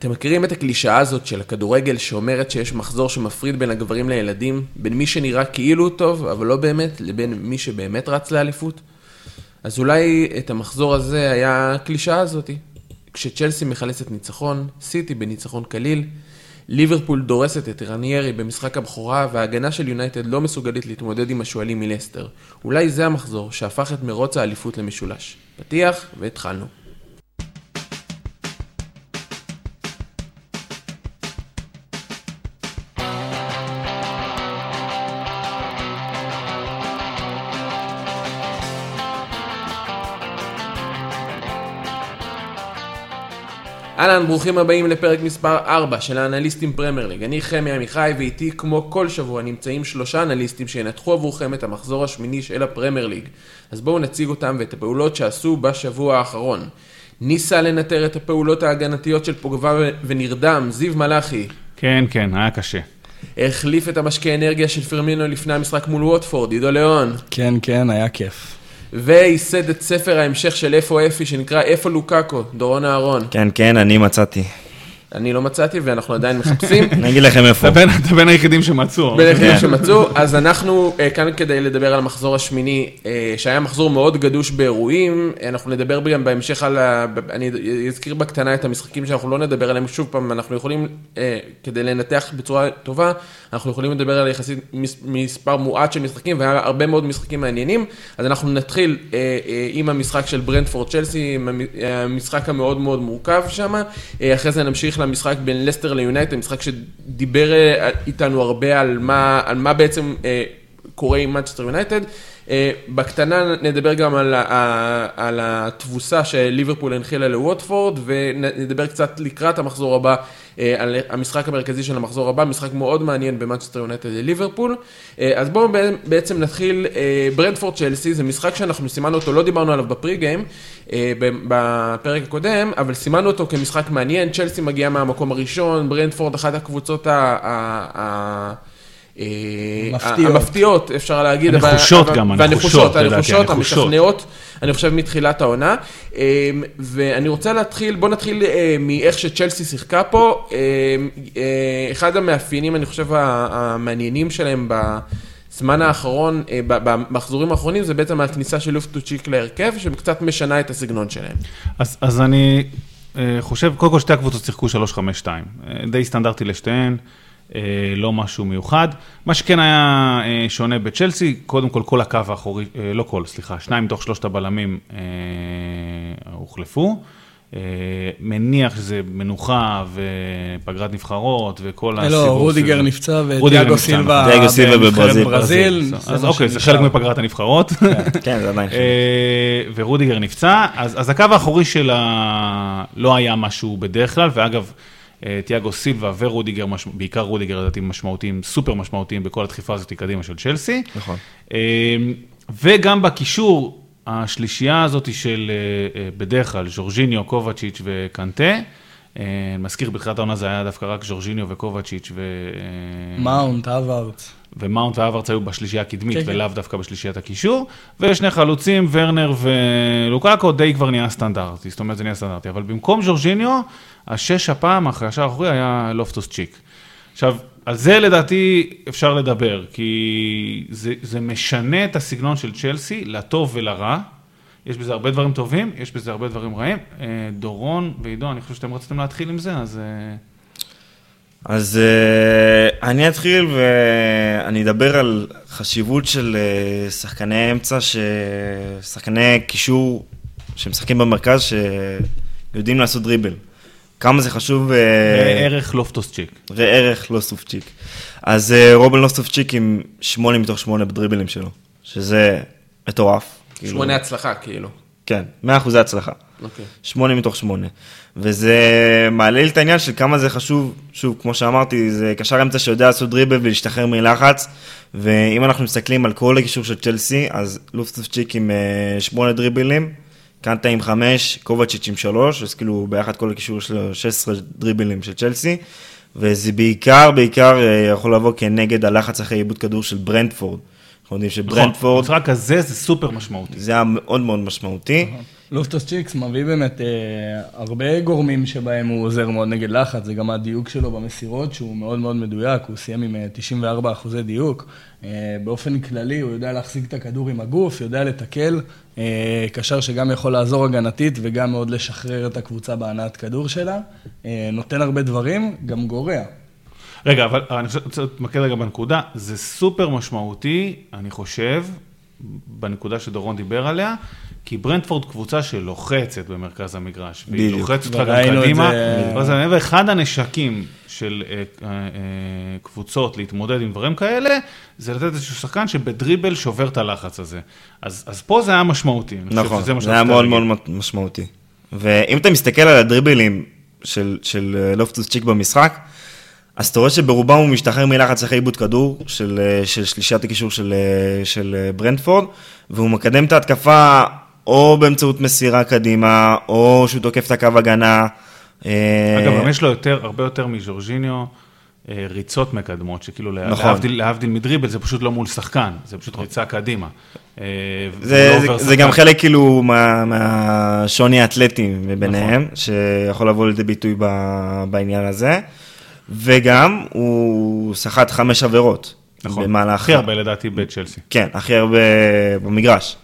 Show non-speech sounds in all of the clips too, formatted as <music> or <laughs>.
אתם מכירים את הקלישאה הזאת של הכדורגל שאומרת שיש מחזור שמפריד בין הגברים לילדים, בין מי שנראה כאילו טוב, אבל לא באמת, לבין מי שבאמת רץ לאליפות? אז אולי את המחזור הזה היה הקלישאה הזאתי. כשצ'לסי מחלצת ניצחון, סיטי בניצחון קליל, ליברפול דורסת את רניירי במשחק הבכורה, וההגנה של יונייטד לא מסוגלת להתמודד עם השועלים מלסטר. אולי זה המחזור שהפך את מרוץ האליפות למשולש. פתיח, והתחלנו. אהלן, ברוכים הבאים לפרק מספר 4 של האנליסטים פרמייר ליג. אני חמי עמיחי ואיתי כמו כל שבוע נמצאים שלושה אנליסטים שינתחו עבורכם את המחזור השמיני של הפרמייר ליג. אז בואו נציג אותם ואת הפעולות שעשו בשבוע האחרון. ניסה לנטר את הפעולות ההגנתיות של פוגבה ונרדם, זיו מלאכי. כן, כן, היה קשה. החליף את המשקה אנרגיה של פרמינו לפני המשחק מול ווטפורד, עידו ליאון. כן, כן, היה כיף. וייסד את ספר ההמשך של איפה אפי, שנקרא איפה לוקאקו, דורון אהרון. כן, כן, אני מצאתי. אני לא מצאתי ואנחנו עדיין מחפשים. <laughs> אני אגיד לכם איפה. אתה בין- היחידים שמצאו. בין היחידים שמצאו, אז אנחנו אה, כאן כדי לדבר על המחזור השמיני, אה, שהיה מחזור מאוד גדוש באירועים, אנחנו נדבר גם בהמשך על ה... אני אזכיר בקטנה את המשחקים שאנחנו לא נדבר עליהם שוב פעם, אנחנו יכולים, אה, כדי לנתח בצורה טובה, אנחנו יכולים לדבר על יחסית מס- מספר מועט של משחקים, והיה הרבה מאוד משחקים מעניינים, אז אנחנו נתחיל אה, אה, עם המשחק של ברנדפורד צ'לסי, המשחק המאוד מאוד מורכב שם, אה, אחרי זה נמשיך למשחק בין לסטר ליונייטד, משחק שדיבר אה, איתנו הרבה על מה, על מה בעצם אה, קורה עם מנצ'סטר יונייטד. אה, בקטנה נדבר גם על, ה- על התבוסה שליברפול הנחילה לווטפורד, ונדבר קצת לקראת המחזור הבא, אה, על המשחק המרכזי של המחזור הבא, משחק מאוד מעניין במנצ'סטר יונייטד לליברפול. אה, אז בואו בעצם נתחיל, ברנדפורד צ'לסי, זה משחק שאנחנו סימנו אותו, לא דיברנו עליו בפרי גיים, בפרק הקודם, אבל סימנו אותו כמשחק מעניין, צ'לסי מגיעה מהמקום הראשון, ברנדפורד אחת הקבוצות ה... אה, מפתיעות. המפתיעות, אפשר להגיד. אבל- הנחושות אבל- גם, והנחושות, הנחושות, לדעתי, הנחושות, הנחושות. המשכנעות, אני חושב מתחילת העונה. אה, ואני רוצה להתחיל, בוא נתחיל אה, מאיך שצ'לסי שיחקה פה. אחד המאפיינים, אני חושב, המעניינים שלהם בזמן האחרון, במחזורים האחרונים, זה בעצם הכניסה של לופטוצ'יק להרכב, שקצת משנה את הסגנון שלהם. אז, אז אני חושב, קודם כל שתי הקבוצות שיחקו 3-5-2. אה, די סטנדרטי לשתיהן, לא משהו מיוחד. מה שכן היה אה, שונה בצ'לסי, קודם כל כל הקו האחורי, אה, לא כל, סליחה, שניים מתוך שלושת הבלמים אה, הוחלפו. אה, מניח שזה מנוחה ופגרת נבחרות וכל הסיבוב. לא, רודיגר נפצע ותיאגו סילבה תיאגו סילבה בנבחרת בברזיל. ברזיל. אז אוקיי, זה. חלק מפגרת הנבחרות. כן, זה עדיין חשוב. אה, ורודיגר נפצע, אז, הקו האחורי שלה לא היה משהו בדרך כלל, ואגב, אה, תיאגו סילבה ורודיגר, בעיקר רודיגר לדעתי משמעותיים, סופר משמעותיים בכל הדחיפה הזאת קדימה של צ'לסי. נכון. אה, וגם בקישור, השלישייה הזאת של אה, אה, בדרך כלל ז'ורג'יניו, קובצ'יץ' וקנטה. אה, מזכיר בתחילת העונה זה היה דווקא רק ז'ורג'יניו וקובצ'יץ' ו... אה, מאונט, הוורץ. ומאונט והוורץ היו בשלישייה הקדמית כן, כן. ולאו דווקא בשלישיית הקישור, ושני חלוצים, ורנר ולוקאקו, די כבר נהיה סטנדרטי, זאת אומרת זה נהיה סטנדרטי, אבל במקום ז'ורג'יניו, השש הפעם אחרי השער האחורי היה לופטוס צ'יק. עכשיו, על זה לדעתי אפשר לדבר, כי זה, זה משנה את הסגנון של צ'לסי לטוב ולרע. יש בזה הרבה דברים טובים, יש בזה הרבה דברים רעים. אה, דורון ועידו, אני חושב שאתם רציתם להתחיל עם זה, אז... אה, אז אה, אני אתחיל ואני אדבר על חשיבות של שחקני אמצע, ש- שחקני קישור שמשחקים במרכז, שיודעים לעשות דריבל. כמה זה חשוב... אה, ערך לופטוס צ'יק. ראה ערך לא סופצ'יק. אז אה, רובן לא סופצ'יק עם שמונה מתוך שמונה בדריבלים שלו, שזה מטורף. כאילו, שמונה הצלחה, כאילו. כן, מאה אחוזי הצלחה. אוקיי. שמונה מתוך שמונה. וזה מעלה לי את העניין של כמה זה חשוב, שוב, כמו שאמרתי, זה קשר אמצע שיודע לעשות דריבל ולהשתחרר מלחץ, ואם אנחנו מסתכלים על כל הקישור של צ'לסי, אז לופטופצ'יק עם אה, שמונה דריבלים, קנטה עם חמש, קובצ'יץ' עם שלוש, אז כאילו ביחד כל הקישור שלו 16 דריבלים של צ'לסי, וזה בעיקר, בעיקר אה, יכול לבוא כנגד הלחץ אחרי עיבוד כדור של ברנדפורד. אנחנו יודעים נכון, שברנדפורד... במשחק הזה זה סופר משמעותי. זה היה מאוד מאוד משמעותי. לופטוס צ'יקס מביא באמת אה, הרבה גורמים שבהם הוא עוזר מאוד נגד לחץ, זה גם הדיוק שלו במסירות, שהוא מאוד מאוד מדויק, הוא סיים עם אה, 94 אחוזי דיוק. אה, באופן כללי הוא יודע להחזיק את הכדור עם הגוף, יודע לתקל, אה, קשר שגם יכול לעזור הגנתית וגם מאוד לשחרר את הקבוצה בהנעת כדור שלה. אה, נותן הרבה דברים, גם גורע. רגע, אבל אני רוצה להתמקד רגע בנקודה, זה סופר משמעותי, אני חושב, בנקודה שדורון דיבר עליה, כי ברנדפורד קבוצה שלוחצת במרכז המגרש, והיא בדיוק. לוחצת אותך גם קדימה, זה- אחד הנשקים של אה, אה, אה, קבוצות להתמודד עם דברים כאלה, זה לתת איזשהו שחקן שבדריבל שובר את הלחץ הזה. אז, אז פה זה היה משמעותי, נכון, מה זה היה מאוד. מאוד משמעותי. ואם אתה מסתכל על הדריבלים של, של אה, לופטוס צ'יק במשחק, אז אתה רואה שברובם הוא משתחרר מלחץ אחרי עיבוד כדור של, אה, של שלישיית הקישור של, אה, של אה, ברנדפורד, והוא מקדם את ההתקפה או באמצעות מסירה קדימה, או שהוא תוקף את הקו הגנה. אגב, גם יש לו יותר, הרבה יותר מז'ורג'יניו. ריצות מקדמות, שכאילו נכון. להבדיל, להבדיל מדריבל זה פשוט לא מול שחקן, זה פשוט ריצה קדימה. זה, ולא זה, זה. גם חלק כאילו מה, מהשוני האתלטי ביניהם, נכון. שיכול לבוא לידי ביטוי ב, בעניין הזה. וגם הוא סחט חמש עבירות. נכון, במהלך... הכי הרבה לדעתי בצ'לסי. כן, הכי הרבה במגרש.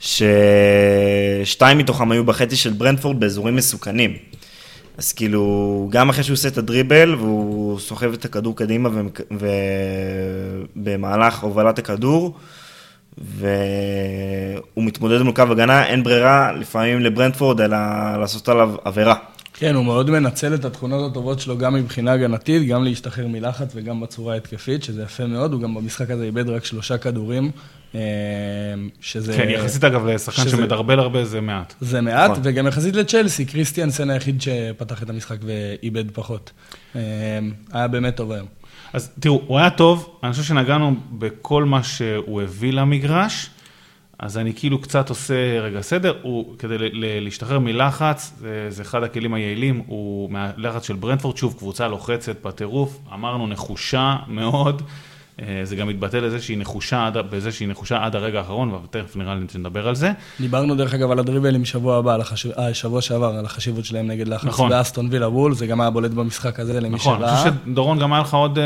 ששתיים מתוכם היו בחצי של ברנדפורד באזורים מסוכנים. אז כאילו, גם אחרי שהוא עושה את הדריבל, והוא סוחב את הכדור קדימה ובמהלך הובלת הכדור, והוא מתמודד מול קו הגנה, אין ברירה לפעמים לברנדפורד, אלא לעשות עליו עבירה. כן, הוא מאוד מנצל את התכונות הטובות שלו גם מבחינה הגנתית, גם להשתחרר מלחץ וגם בצורה התקפית, שזה יפה מאוד. הוא גם במשחק הזה איבד רק שלושה כדורים, אה, שזה... כן, יחסית אגב לשחקן שזה- שמדרבל הרבה זה מעט. זה מעט, נכון. וגם יחסית לצ'לסי, קריסטיאנסן היחיד שפתח את המשחק ואיבד פחות. אה, היה באמת טוב היום. אז תראו, הוא היה טוב, אני חושב שנגענו בכל מה שהוא הביא למגרש, אז אני כאילו קצת עושה רגע סדר, הוא, כדי להשתחרר מלחץ, זה, זה אחד הכלים היעילים, הוא מהלחץ של ברנדפורד, שוב, קבוצה לוחצת בטירוף, אמרנו נחושה מאוד, אה, זה גם מתבטא לזה שהיא נחושה, עד, בזה שהיא נחושה עד הרגע האחרון, ותכף נראה לי שנדבר על זה. דיברנו דרך אגב על הדריבלים שבוע הבא, על החשיב... אה, שבוע שעבר, על החשיבות שלהם נגד לחץ נכון. באסטון וילה וולבס, זה גם היה בולט במשחק הזה למי נכון, אני שראה. חושב שדורון, גם היה לך עוד, אה,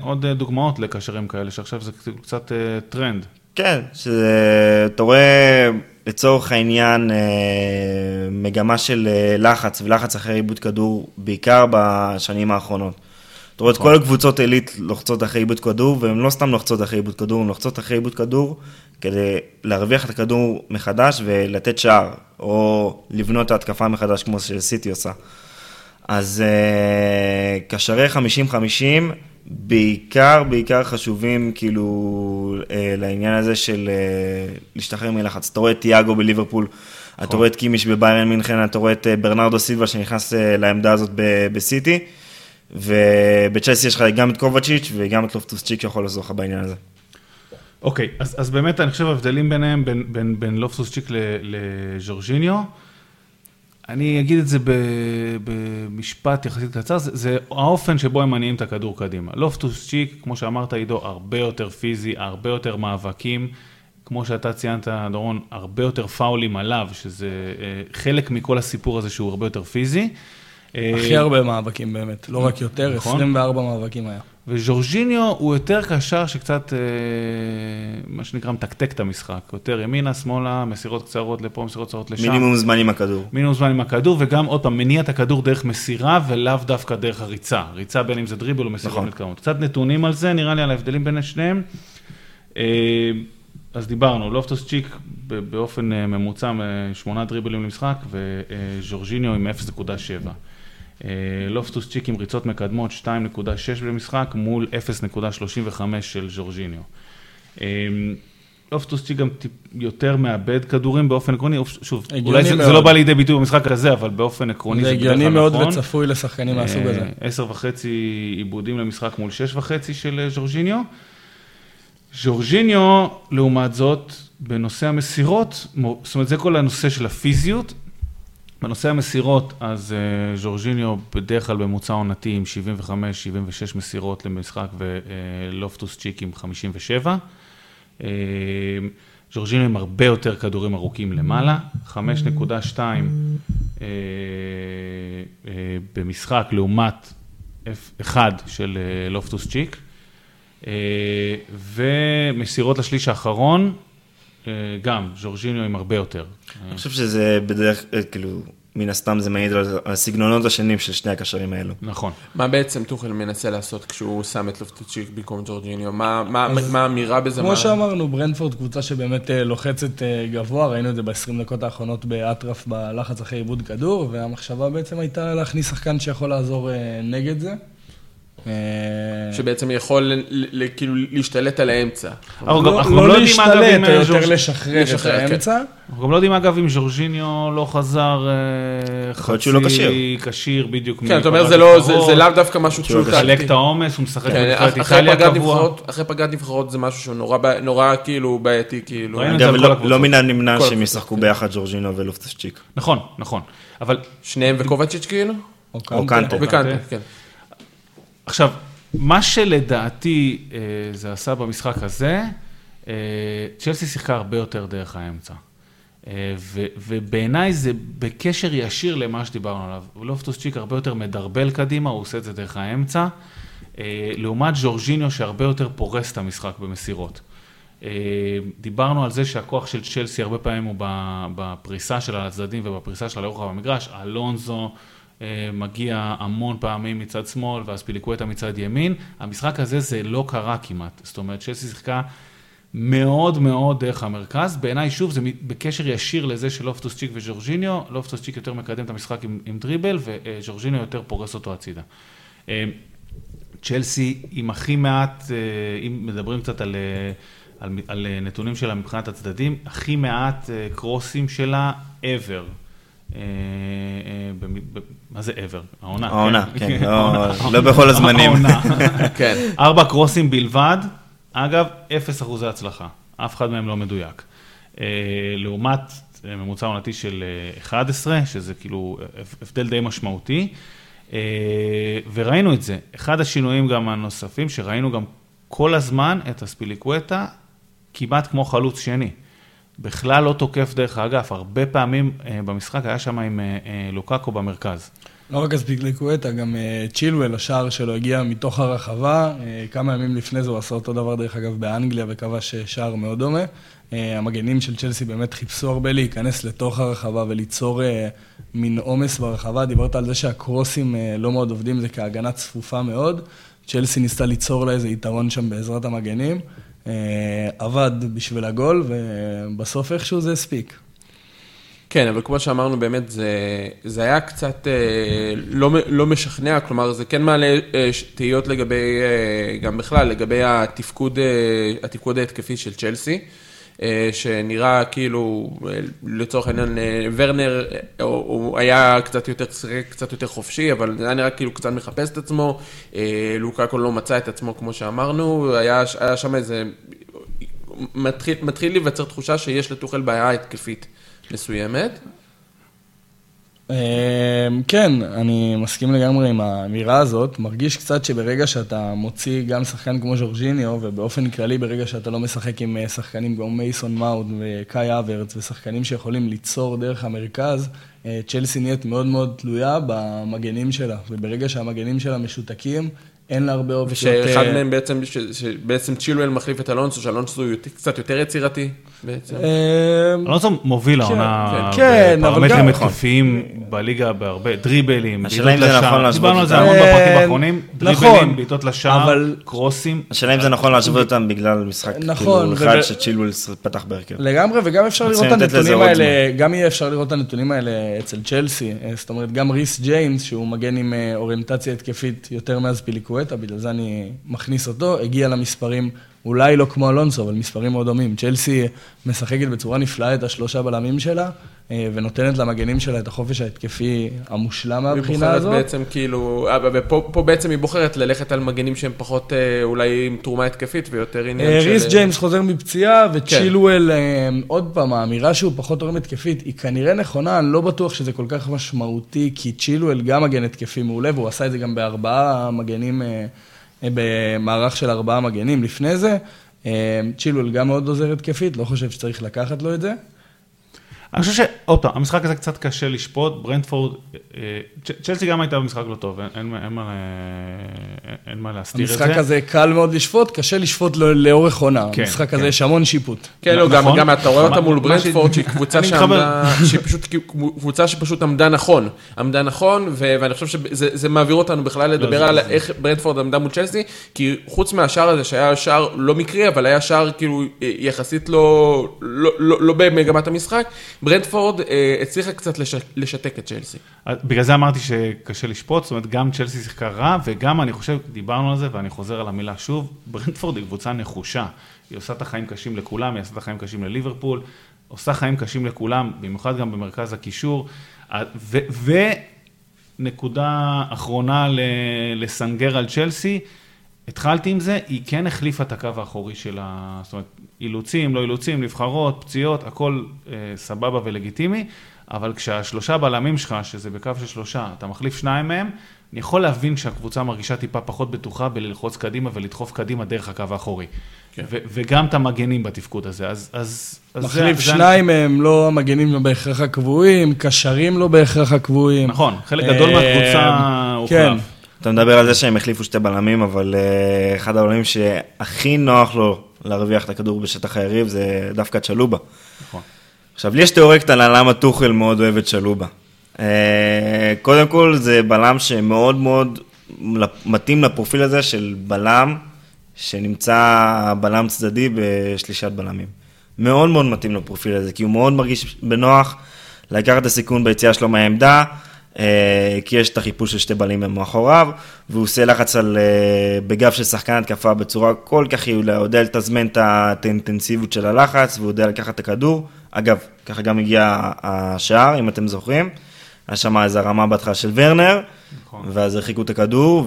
עוד אה, דוגמאות לקשרים כאלה, שעכשיו זה קצת טרנד. כן, שאתה רואה לצורך העניין אה, מגמה של אה, לחץ ולחץ אחרי עיבוד כדור, בעיקר בשנים האחרונות. אתה רואה את כל הקבוצות עילית לוחצות אחרי עיבוד כדור, והן לא סתם לוחצות אחרי עיבוד כדור, הן לוחצות אחרי עיבוד כדור כדי להרוויח את הכדור מחדש ולתת שער, או לבנות את ההתקפה מחדש כמו שסיטי עושה. אז uh, קשרי 50-50, בעיקר, בעיקר חשובים כאילו uh, לעניין הזה של uh, להשתחרר מלחץ. אתה רואה את תיאגו בליברפול, אתה רואה את קימיש בביירן מינכן, אתה רואה את uh, ברנרדו סילבה שנכנס uh, לעמדה הזאת ב- בסיטי, ובצ'לסי יש לך גם את קובצ'יץ' וגם את לופטוס צ'יק שיכול לעזור לך בעניין הזה. אוקיי, אז, אז באמת אני חושב ההבדלים ביניהם, בין, בין, בין לופסוס צ'יק ל- לז'ורג'יניו, אני אגיד את זה במשפט יחסית קצר, זה, זה האופן שבו הם מניעים את הכדור קדימה. לופטוס צ'יק, כמו שאמרת עידו, הרבה יותר פיזי, הרבה יותר מאבקים. כמו שאתה ציינת, דורון, הרבה יותר פאולים עליו, שזה אה, חלק מכל הסיפור הזה שהוא הרבה יותר פיזי. הכי אה, הרבה מאבקים באמת, לא רק יותר, נכון. 24 מאבקים היה. וז'ורג'יניו הוא יותר קשר שקצת, אה, מה שנקרא, מתקתק את המשחק. יותר ימינה, שמאלה, מסירות קצרות לפה, מסירות קצרות לשם. מינימום זמן עם הכדור. מינימום זמן עם הכדור, וגם עוד פעם, מניע את הכדור דרך מסירה ולאו דווקא דרך הריצה. ריצה בין אם זה דריבל או מסירות נכון. מתקדמות. קצת נתונים על זה, נראה לי על ההבדלים בין שניהם. אה, אז דיברנו, לופטוס צ'יק באופן אה, ממוצע שמונה דריבלים למשחק, וז'ורג'יניו עם 0.7. אה, לופטוס צ'יק עם ריצות מקדמות 2.6 במשחק מול 0.35 של ז'ורג'יניו. אה, לופטוס צ'יק גם טיפ, יותר מאבד כדורים באופן עקרוני, שוב, אולי זה, זה. לא בא לידי ביטוי במשחק הזה, אבל באופן עקרוני זה זה בדרך כלל הגיוני מאוד נכון. וצפוי לשחקנים מהסוג הזה. אה, עשר וחצי עיבודים למשחק מול שש וחצי של אה, ז'ורג'יניו. ז'ורג'יניו, לעומת זאת, בנושא המסירות, זאת אומרת, זה כל הנושא של הפיזיות. בנושא המסירות, אז אה, ז'ורג'יניו בדרך כלל בממוצע עונתי עם 75-76 מסירות למשחק ולופטוס צ'יק עם 57. אה, ז'ורג'יניו עם הרבה יותר כדורים ארוכים למעלה, 5.2 אה, אה, במשחק לעומת 1 של אה, לופטוס צ'יק, אה, ומסירות לשליש האחרון, אה, גם ז'ורג'יניו עם הרבה יותר. אני חושב שזה בדרך, אה, כאילו, מן הסתם זה מעיד על הסגנונות השונים של שני הקשרים האלו. נכון. מה בעצם טוחל מנסה לעשות כשהוא שם את לופטוצ'יק במקום ג'ורג'יניו? מה- מה מה האמירה בזה? כמו מה- שאמרנו, ברנפורד קבוצה שבאמת אה, לוחצת אה, גבוה, ראינו את זה ב-20 דקות האחרונות באטרף בלחץ אחרי עיבוד כדור, והמחשבה בעצם הייתה להכניס שחקן שיכול לעזור אה, נגד זה. אה, שבעצם יכול ל- ל- כאילו להשתלט על האמצע. אנחנו לא לא אגב להשתלט, יותר ז'ורג'- לשחרר את לשחרר, כן. האמצע. אנחנו גם לא יודעים אגב אם ז'ורג'יניו לא חזר אה, לא כשיר. כשיר בדיוק. כן, אתה אומר, זה לא- לאו דווקא משהו שהוא שהוא לחלק את העומס, הוא משחק כן, בנבחרת אחרי איטליה קבוע. אחרי פגרת נבחרות זה משהו שהוא נורא כאילו בעייתי, כאילו. לא-. לא מן הנמנע שהם ישחקו כן. ביחד ג'ורג'ינו ולופטוס צ'יק. נכון, נכון. אבל שניהם וקובצ'יץ' כאילו? או או קנטה. וקנטה, כן. עכשיו, מה שלדעתי אה, זה עשה במשחק הזה, אה, צ'לסי שיחקה הרבה יותר דרך האמצע. אה, ו- ובעיניי זה בקשר ישיר למה שדיברנו עליו. לופטוס צ'יק הרבה יותר מדרבל קדימה, הוא עושה את זה דרך האמצע, אה, לעומת ז'ורג'יניו שהרבה יותר פורס את המשחק במסירות. אה, דיברנו על זה שהכוח של צ'לסי הרבה פעמים הוא בפריסה של הצדדים ובפריסה של לרוחב המגרש. אלונזו מגיע המון פעמים מצד שמאל, ואז פיליקווטה מצד ימין. המשחק הזה זה לא קרה כמעט. זאת אומרת, צ'לסי שיחקה מאוד מאוד דרך המרכז. בעיניי, שוב, זה בקשר ישיר לזה של לופטוס צ'יק וז'ורג'יניו. לופטוס צ'יק יותר מקדם את המשחק עם, עם דריבל, וז'ורג'יניו יותר פורס אותו הצידה. אה, צ'לסי עם הכי מעט, אה, אם מדברים קצת על, אה, על, על אה, נתונים שלה מבחינת הצדדים, הכי מעט אה, קרוסים שלה ever. אה, אה, מה זה ever? העונה. העונה, כן, <laughs> לא- העונה. לא בכל הזמנים. העונה. <laughs> כן. ארבע קרוסים בלבד, אגב, אפס אחוזי הצלחה, אף אחד מהם לא מדויק. אה, לעומת ממוצע עונתי של אה, 11, שזה כאילו הבדל די משמעותי, וראינו את זה. אחד השינויים גם הנוספים, שראינו גם כל הזמן את אספיליקווטה כמעט כמו חלוץ שני. בכלל לא תוקף דרך האגף, הרבה פעמים אה, במשחק היה שם עם אה, אה, לוקאקו במרכז. לא רק אספיקליקווטה, גם אה, צ'ילואל, השער שלו הגיע מתוך הרחבה. אה, כמה ימים לפני זה הוא עשה אותו דבר, דרך אגב, באנגליה, וכבש אה, שער מאוד דומה. אה, המגנים של צ'לסי באמת חיפשו הרבה להיכנס לתוך הרחבה וליצור אה, מין עומס ברחבה. דיברת על זה שהקרוסים אה, לא מאוד עובדים, זה כהגנה צפופה מאוד. צ'לסי ניסתה ליצור לה איזה יתרון שם בעזרת המגנים. אה, עבד בשביל הגול, ובסוף איכשהו זה הספיק. כן, אבל כמו שאמרנו, באמת, זה, זה היה קצת אה, לא, לא משכנע, כלומר, זה כן מעלה אה, תהיות לגבי, אה, גם בכלל, לגבי התפקוד, אה, התפקוד ההתקפי של צ'לסי, אה, שנראה כאילו, אה, לצורך העניין, אה, ורנר, אה, הוא, היה קצת יותר, שיחק קצת יותר חופשי, אבל זה היה נראה כאילו קצת מחפש את עצמו, אה, לוקאקו לא מצא את עצמו, כמו שאמרנו, היה, היה שם איזה, מתחיל, מתחיל להיווצר תחושה שיש לטוחל בעיה התקפית. מסוימת. אמ, כן, אני מסכים לגמרי עם האמירה הזאת. מרגיש קצת שברגע שאתה מוציא גם שחקן כמו ז'ורג'יניו, ובאופן כללי ברגע שאתה לא משחק עם אה, שחקנים כמו מייסון מאוד וקאי אברץ, ושחקנים שיכולים ליצור דרך המרכז, אה, צ'לסי נהיית מאוד מאוד תלויה במגנים שלה. וברגע שהמגנים שלה משותקים, אין לה הרבה אופציות. ושאחד אה, מהם בעצם, ש- שבעצם צ'ילואל מחליף את אלונסו, שאלונסו הוא יותר- קצת יותר יצירתי בעצם. אמ, אלונסו מוביל העונה כן, אבל בפרמטרים גם- התקפיים בליגה בהרבה, דריבלים, השאלה אם בעיטות זה לשער. נכון להשוות דיברנו על זה. המון בפרקים אה, האחרונים, נכון, דריבלים, בעיטות לשער, אבל- קרוסים. השאלה אם זה נכון להשוות אותם בגלל משחק נכון, כאילו אחד שצ'ילואל פתח בהרכב. לגמרי, וגם אפשר לראות את הנתונים האלה, גם יהיה אפשר לראות את הנתונים האלה אצל צ'לסי. אה, זאת אומרת, גם ריס ג'יימס, שהוא מגן עם אה, אוריינטציה התקפית יותר מאז פיליקווטה, בגלל זה אני מכניס אותו, הגיע למספרים, אולי לא כמו אלונסו, אבל מספרים מאוד דומים. צ'לסי משחקת בצורה נפלאה את השלושה בלמים שלה, אה, ונותנת למגנים שלה את החופש ההתקפי המושלם היא מהבחינה בוחרת הזאת. בעצם כאילו, אה, ופה פה בעצם היא בוחרת ללכת על מגנים שהם פחות אה, אולי עם תרומה התקפית ויותר עניין של... ריס ג'יימס חוזר מפציעה, וצ'ילואל, אה, עוד פעם, האמירה שהוא פחות תורם התקפית, היא כנראה נכונה, אני לא בטוח שזה כל כך משמעותי, כי צ'ילואל גם מגן התקפי מעולה, והוא עשה את זה גם בארבעה מגנים, במערך של ארבעה מגנים לפני זה. אה, צ'ילואל גם מאוד עוזר התקפית, לא חושב שצריך לקחת לו את זה. אני חושב שעוד פעם, המשחק הזה קצת קשה לשפוט, ברנדפורד, אה, צ'לסי גם הייתה במשחק לא טוב, אין- אין אין מה אין מה להסתיר את זה. המשחק הזה קל מאוד לשפוט, קשה לשפוט לו- לאורך עונה. כן, המשחק כן. הזה יש המון שיפוט. כן, לא, גם, נכון. גם אתה רואה אותה מול ברנדפורד, שהיא קבוצה שעמדה, <laughs> שהיא פשוט קבוצה שפשוט עמדה נכון, עמדה נכון, ו- ואני חושב שזה זה מעביר אותנו בכלל לדבר זה- על זה- איך ברנדפורד עמדה מול צ'לסי, כי חוץ מהשער הזה, שהיה שער לא מקרי, אבל היה שער כאילו יחסית לא, לא, לא, לא במגמת המשחק, ברנדפורד אה, הצליחה קצת לש, לשתק את צ'לסי. בגלל זה אמרתי שקשה לשפוט, זאת אומרת, גם צ'לסי שיחקה רע, וגם אני חושב, דיברנו על זה, ואני חוזר על המילה שוב, ברנדפורד היא קבוצה נחושה. היא עושה את החיים קשים לכולם, היא עושה את החיים קשים לליברפול, עושה חיים קשים לכולם, במיוחד גם במרכז הקישור. ונקודה אחרונה לסנגר על צ'לסי, התחלתי עם זה, היא כן החליפה את הקו האחורי של ה... זאת אומרת, אילוצים, לא אילוצים, נבחרות, פציעות, הכל אה, סבבה ולגיטימי, אבל כשהשלושה בלמים שלך, שזה בקו של שלושה, אתה מחליף שניים מהם, אני יכול להבין שהקבוצה מרגישה טיפה פחות בטוחה בללחוץ קדימה ולדחוף קדימה דרך הקו האחורי. כן. ו- וגם את המגנים בתפקוד הזה, אז... אז, אז מחליף זה- זה- שניים מהם, לא המגנים לא בהכרח הקבועים, קשרים לא בהכרח הקבועים. נכון, חלק גדול אה, מהקבוצה כן. אתה מדבר על זה שהם החליפו שתי בלמים, אבל uh, אחד הבלמים שהכי נוח לו להרוויח את הכדור בשטח היריב זה דווקא צ'לובה. נכון. עכשיו, לי יש תיאוריה קטנה למה טוחל מאוד אוהב את צ'לובה. Uh, קודם כל, זה בלם שמאוד מאוד מתאים לפרופיל הזה של בלם שנמצא בלם צדדי בשלישת בלמים. מאוד מאוד מתאים לפרופיל הזה, כי הוא מאוד מרגיש בנוח לקחת את הסיכון ביציאה שלו מהעמדה, כי יש את החיפוש של שתי בלמים מאחוריו, והוא עושה לחץ על, אה, בגב של שחקן התקפה בצורה כל כך יעילה, הוא יודע לתזמן את האינטנסיביות של הלחץ, והוא יודע לקחת את הכדור. אגב, ככה גם הגיע השער, אם אתם זוכרים. היה שם איזה רמה בהתחלה של ורנר, נכון. ואז הרחיקו את הכדור,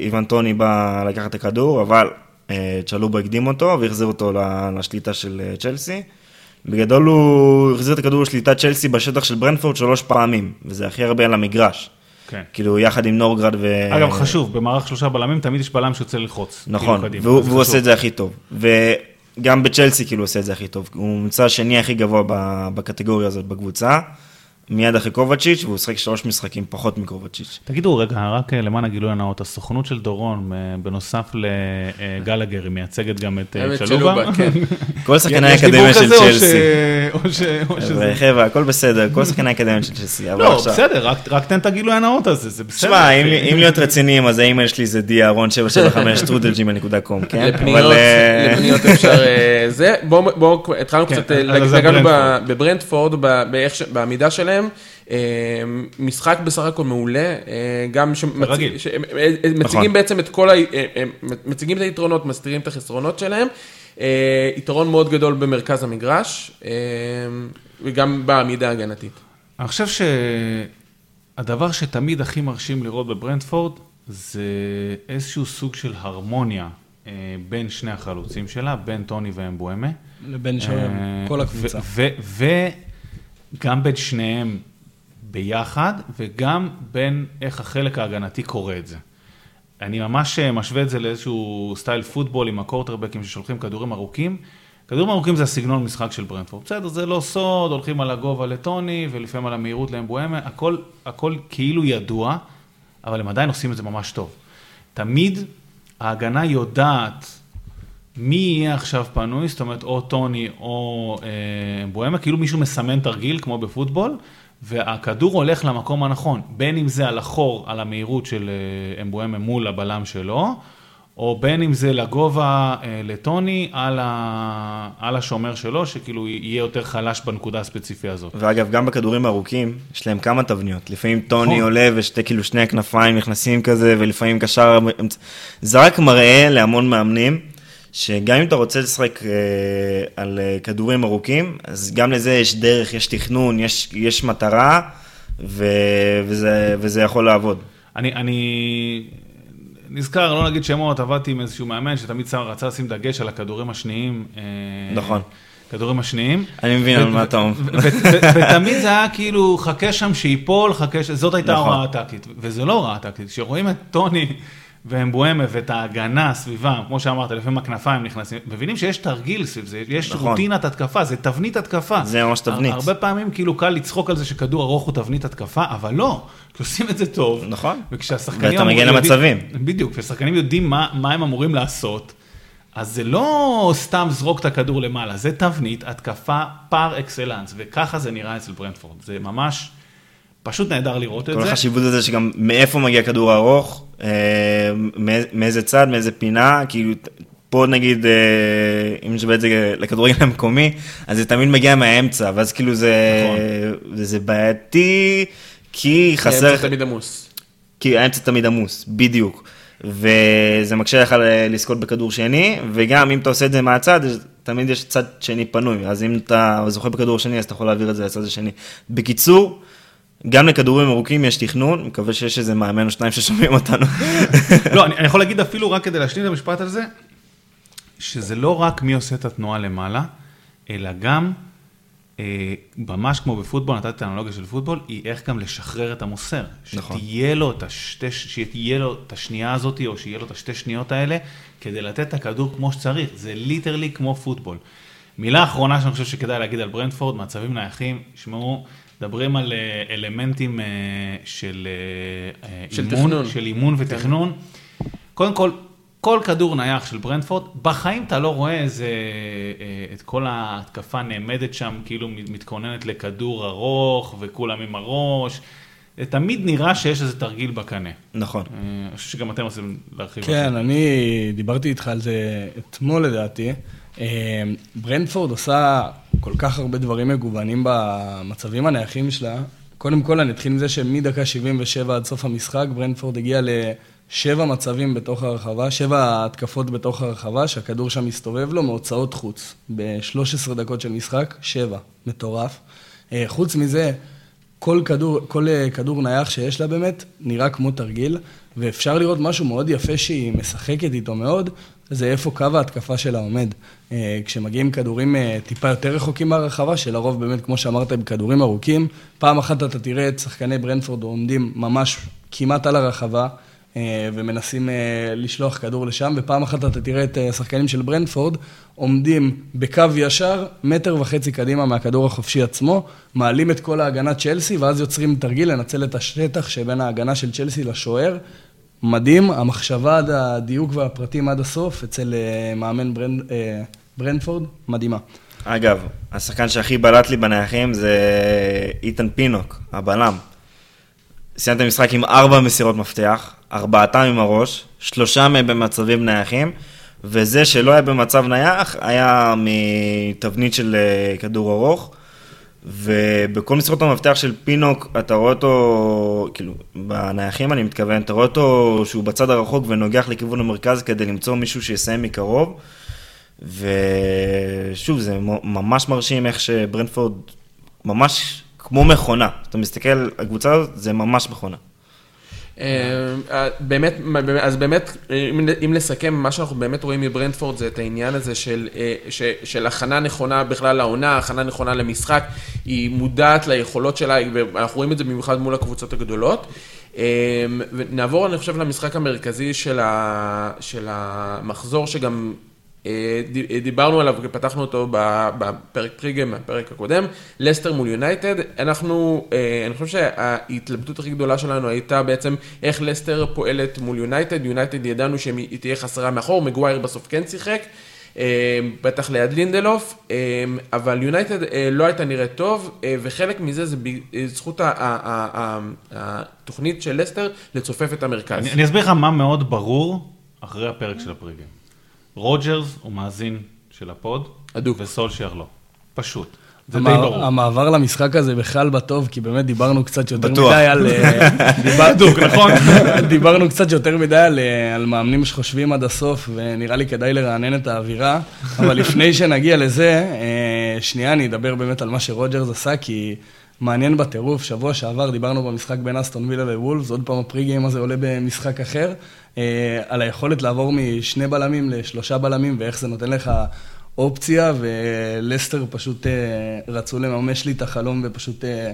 ואיוון טוני בא לקחת את הכדור, אבל אה, צ'לובה הקדים אותו והחזיר אותו לשליטה של אה, צ'לסי. בגדול הוא החזיר את הכדור לשליטת צ'לסי בשטח של ברנפורד שלוש פעמים, וזה הכי הרבה על המגרש. כן. כאילו, יחד עם נורגרד ו... אגב, חשוב, במערך שלושה בלמים תמיד יש בלם שיוצא ללחוץ. נכון, כאילו, והוא, והוא. עושה את זה הכי טוב. וגם בצ'לסי כאילו עושה את זה הכי טוב. הוא נמצא השני הכי גבוה בקטגוריה הזאת בקבוצה, מיד אחרי קובצ'יץ', והוא שחק שלוש משחקים פחות מקובצ'יץ'. תגידו, רגע, רק אה, למען הגילוי הנאות, הסוכנות של דורון, אה, בנוסף לגלגר, היא מייצגת גם את אה, צ'לובה? כן. <laughs> כל שחקני האקדמיה של צ'לסי. חבר'ה, הכל בסדר, כל שחקני האקדמיה של צ'לסי. לא, בסדר, רק- רק תן את הגילוי הנאות הזה, זה בסדר. תשמע, אם להיות רציניים, אז האימייל שלי זה דיארון 775 טרודלג'ימל.קום, כן? לפניות, אה, אפשר אה, זה. בואו, התחלנו כן, קצת, אה, נגענו. בברנדפורד, בעמידה שלהם. אה, משחק בסך הכל מעולה, אה, גם. שמציגים נכון. בעצם את כל, ה- אה, אה, מציגים את היתרונות, מסתירים את החסרונות שלהם. אה, יתרון מאוד גדול במרכז המגרש, אה, וגם בעמידה ההגנתית. אני חושב שהדבר שתמיד הכי מרשים לראות בברנדפורד, זה איזשהו סוג של הרמוניה אה, בין שני החלוצים שלה, בין טוני ואמבואמה. לבין אה, כל הקבוצה. וגם בין שניהם ביחד, וגם בין איך החלק ההגנתי קורא את זה. אני ממש אה, משווה את זה לאיזשהו סטייל פוטבול עם הקורטרבקים ששולחים כדורים ארוכים. כדורים ארוכים זה הסגנון משחק של ברנדפורד. בסדר, זה לא סוד, הולכים על הגובה לטוני, ולפעמים על המהירות לאמבואמה, הכל, הכל כאילו ידוע, אבל הם עדיין עושים את זה ממש טוב. תמיד ההגנה יודעת מי יהיה עכשיו פנוי, זאת אומרת, או טוני או אה, בוהמה, כאילו מישהו מסמן תרגיל, כמו בפוטבול, והכדור הולך למקום הנכון, בין אם זה על החור, על המהירות של אה, אמבואמה מול הבלם שלו, או בין אם זה לגובה אה, לטוני על, ה... על השומר שלו, שכאילו יהיה יותר חלש בנקודה הספציפית הזאת. ואגב, גם בכדורים ארוכים, יש להם כמה תבניות. לפעמים טוני נכון. עולה ושתי, כאילו, שני הכנפיים נכנסים כזה, ולפעמים קשר... זה רק מראה להמון מאמנים, שגם אם אתה רוצה לשחק אה, על אה, כדורים ארוכים, אז גם לזה יש דרך, יש תכנון, יש, יש מטרה, ו, וזה, וזה יכול לעבוד. אני, אני נזכר, לא נגיד שמות, עבדתי עם איזשהו מאמן שתמיד רצה לשים דגש על הכדורים השניים. אה, נכון. כדורים השניים. אני מבין על מה אתה אומר. ותמיד זה היה כאילו, חכה שם שייפול, חכה ש... זאת הייתה נכון. הוראה טקטית. וזה לא הוראה טקטית. כשרואים את טוני ואמבואמה ואת ההגנה סביבם, כמו שאמרת, לפעמים הכנפיים נכנסים, מבינים שיש תרגיל סביב זה, יש נכון. רוטינת התקפה, זה תבנית התקפה. זה ממש תבנית. הרבה פעמים כאילו קל לצחוק על זה שכדור ארוך הוא תבנית התקפה, אבל לא, כי עושים את זה טוב. נכון. וכשהשחקנים... ואתה מגיע למצבים. יודעים- בדיוק, כששחקנים יודעים מה, מה הם אמורים לעשות, אז זה לא סתם זרוק את הכדור למעלה, זה תבנית התקפה פר אקסלנס, וככה זה נראה אצל ברנדפורד. זה ממש פשוט נהדר לראות את כל זה. החשיבות הזה שגם מאיפה מגיע כדור ארוך, אה, מא- מאיזה צד, מאיזה פינה, כאילו, פה נגיד, אה, אם נשווה את זה לכדורגל המקומי, אז זה תמיד מגיע מהאמצע, ואז כאילו זה, נכון. זה בעייתי, כי חסר, האמצע תמיד עמוס. כי האמצע תמיד עמוס, בדיוק. וזה מקשה לך לזכות בכדור שני, וגם אם אתה עושה את זה מהצד, תמיד יש צד שני פנוי, אז אם אתה זוכה בכדור שני, אז אתה יכול להעביר את זה לצד השני. בקיצור, גם לכדורים ארוכים יש תכנון, מקווה שיש איזה מאמן או שניים ששומעים אותנו. לא, אני, אני יכול להגיד אפילו רק כדי להשלים את המשפט על זה, שזה לא רק מי עושה את התנועה למעלה, אלא גם, אה, ממש כמו בפוטבול, נתתי את האנלוגיה של פוטבול, היא איך גם לשחרר את המוסר. נכון. שתהיה לו את, השתי, שתהיה לו את השנייה הזאת, או שיהיה לו את השתי שניות האלה, כדי לתת את הכדור כמו שצריך. זה literally כמו פוטבול. מילה אחרונה שאני חושב שכדאי להגיד על ברנדפורד, מצבים נייחים, שמעו, מדברים על אה, אלמנטים אה, של, אה, של אימון, תכנון. של אימון ותכנון. קודם כל, כל כדור נייח של ברנדפורד, בחיים אתה לא רואה איזה, את כל ההתקפה נעמדת שם, כאילו מתכוננת לכדור ארוך וכולם עם הראש. זה תמיד נראה שיש איזה תרגיל בקנה. נכון. אני חושב שגם אתם רוצים להרחיב. כן, אני דיברתי איתך על זה אתמול לדעתי. אה, ברנדפורד עושה כל כך הרבה דברים מגוונים במצבים הנייחים שלה. קודם כל, אני אתחיל עם זה שמדקה 77 עד סוף המשחק, ברנדפורד הגיע לשבע מצבים בתוך הרחבה, שבע התקפות בתוך הרחבה, שהכדור שם מסתובב לו מהוצאות חוץ. ב-13 דקות של משחק, שבע. מטורף. אה, חוץ מזה, כל כדור, כל אה, כדור נייח שיש לה באמת, נראה כמו תרגיל, ואפשר לראות משהו מאוד יפה שהיא משחקת איתו מאוד, זה איפה קו ההתקפה שלה עומד. אה, כשמגיעים כדורים אה, טיפה יותר רחוקים מהרחבה, שלרוב באמת, כמו שאמרת, הם כדורים ארוכים, פעם אחת אתה תראה את שחקני ברנפורד עומדים ממש כמעט על הרחבה, אה, ומנסים לשלוח כדור לשם, ופעם אחת אתה תראה את השחקנים של ברנפורד עומדים בקו ישר, מטר וחצי קדימה מהכדור החופשי עצמו, מעלים את כל ההגנה צ'לסי, ואז יוצרים תרגיל לנצל את השטח שבין ההגנה של צ'לסי לשוער. מדהים, המחשבה עד הדיוק והפרטים עד הסוף אצל אה, מאמן ברנ... אה, ברנפורד, מדהימה. אגב, השחקן שהכי בלט לי בנייחים זה איתן פינוק, הבלם. סיימת המשחק עם ארבע מסירות מפתח, ארבעתם עם הראש, שלושה מהם במצבים נייחים, וזה שלא היה במצב נייח, היה מתבנית של אה, כדור ארוך. ובכל מסירות המפתח של פינוק, אתה רואה אותו, כאילו, בנייחים אני מתכוון, אתה רואה אותו שהוא בצד הרחוק ונוגח לכיוון המרכז כדי למצוא מישהו שיסיים מקרוב. ושוב, זה ממש מרשים איך שברנדפורד ממש כמו מכונה. אתה מסתכל הקבוצה הזאת, זה ממש מכונה. אה, באמת, אז באמת, אם- לסכם, מה שאנחנו באמת רואים מברנדפורד זה את העניין הזה של, אה, של הכנה נכונה בכלל לעונה, הכנה נכונה למשחק, היא מודעת ליכולות שלה, ואנחנו רואים את זה במיוחד מול הקבוצות הגדולות. אה, ונעבור, אני חושב, למשחק המרכזי של, ה, של המחזור, שגם דיברנו עליו, פתחנו אותו בפרק פריגיים, בפרק הקודם, לסטר מול יונייטד. אנחנו, אה, אני חושב שההתלבטות הכי גדולה שלנו הייתה בעצם איך לסטר פועלת מול יונייטד. יונייטד ידענו שהיא תהיה חסרה מאחור, מגוויר בסוף כן שיחק. אה, בטח ליד לינדלוף, אה, אבל יונייטד אה, לא הייתה נראית טוב, אה, וחלק מזה זה בזכות התוכנית של לסטר לצופף את המרכז. אני אסביר לך מה מאוד ברור אחרי הפרק של הפריגיים. רוג'רס הוא מאזין של הפוד, הדוק. וסולשייר לא. פשוט. זה די ברור. המעבר למשחק הזה בכלל בטוב, כי באמת דיברנו קצת יותר בטוח. מדי על... אה, <laughs> דיבר- בדוק, נכון? <laughs> דיברנו קצת יותר מדי על, אה, על מאמנים שחושבים עד הסוף, ונראה לי כדאי לרענן את האווירה. <laughs> אבל לפני שנגיע לזה, אה, שנייה אני אדבר באמת על מה שרוג'רס עשה, כי מעניין בטירוף. שבוע שעבר דיברנו במשחק בין אסטון וילה לוולבס, עוד פעם הפריגיים הזה עולה במשחק אחר, אה, על היכולת לעבור משני בלמים לשלושה בלמים, ואיך זה נותן לך... אופציה, ולסטר פשוט אה, רצו לממש לי את החלום ופשוט אה,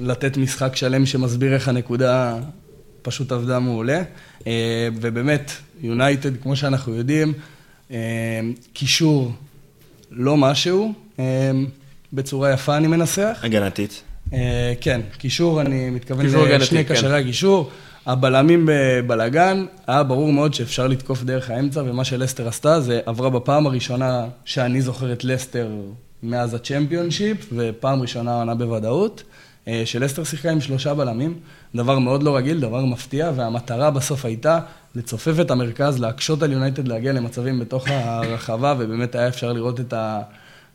לתת משחק שלם שמסביר איך הנקודה פשוט עבדה מעולה. ובאמת, יונייטד, כמו שאנחנו יודעים, קישור לא משהו, בצורה יפה אני מנסח. הגנתית. אה, כן, קישור, אני מתכוון לשני כן. קשרי הגישור. הבלמים בבלגן, היה ברור מאוד שאפשר לתקוף דרך האמצע, ומה שלסטר עשתה זה עברה בפעם הראשונה שאני זוכר את לסטר מאז הצ'מפיונשיפ, ופעם ראשונה העונה בוודאות, אה, שלסטר שיחקה עם שלושה בלמים, דבר מאוד לא רגיל, דבר מפתיע, והמטרה בסוף הייתה לצופף את המרכז, להקשות על יונייטד להגיע למצבים בתוך הרחבה, ובאמת היה אפשר לראות את ה...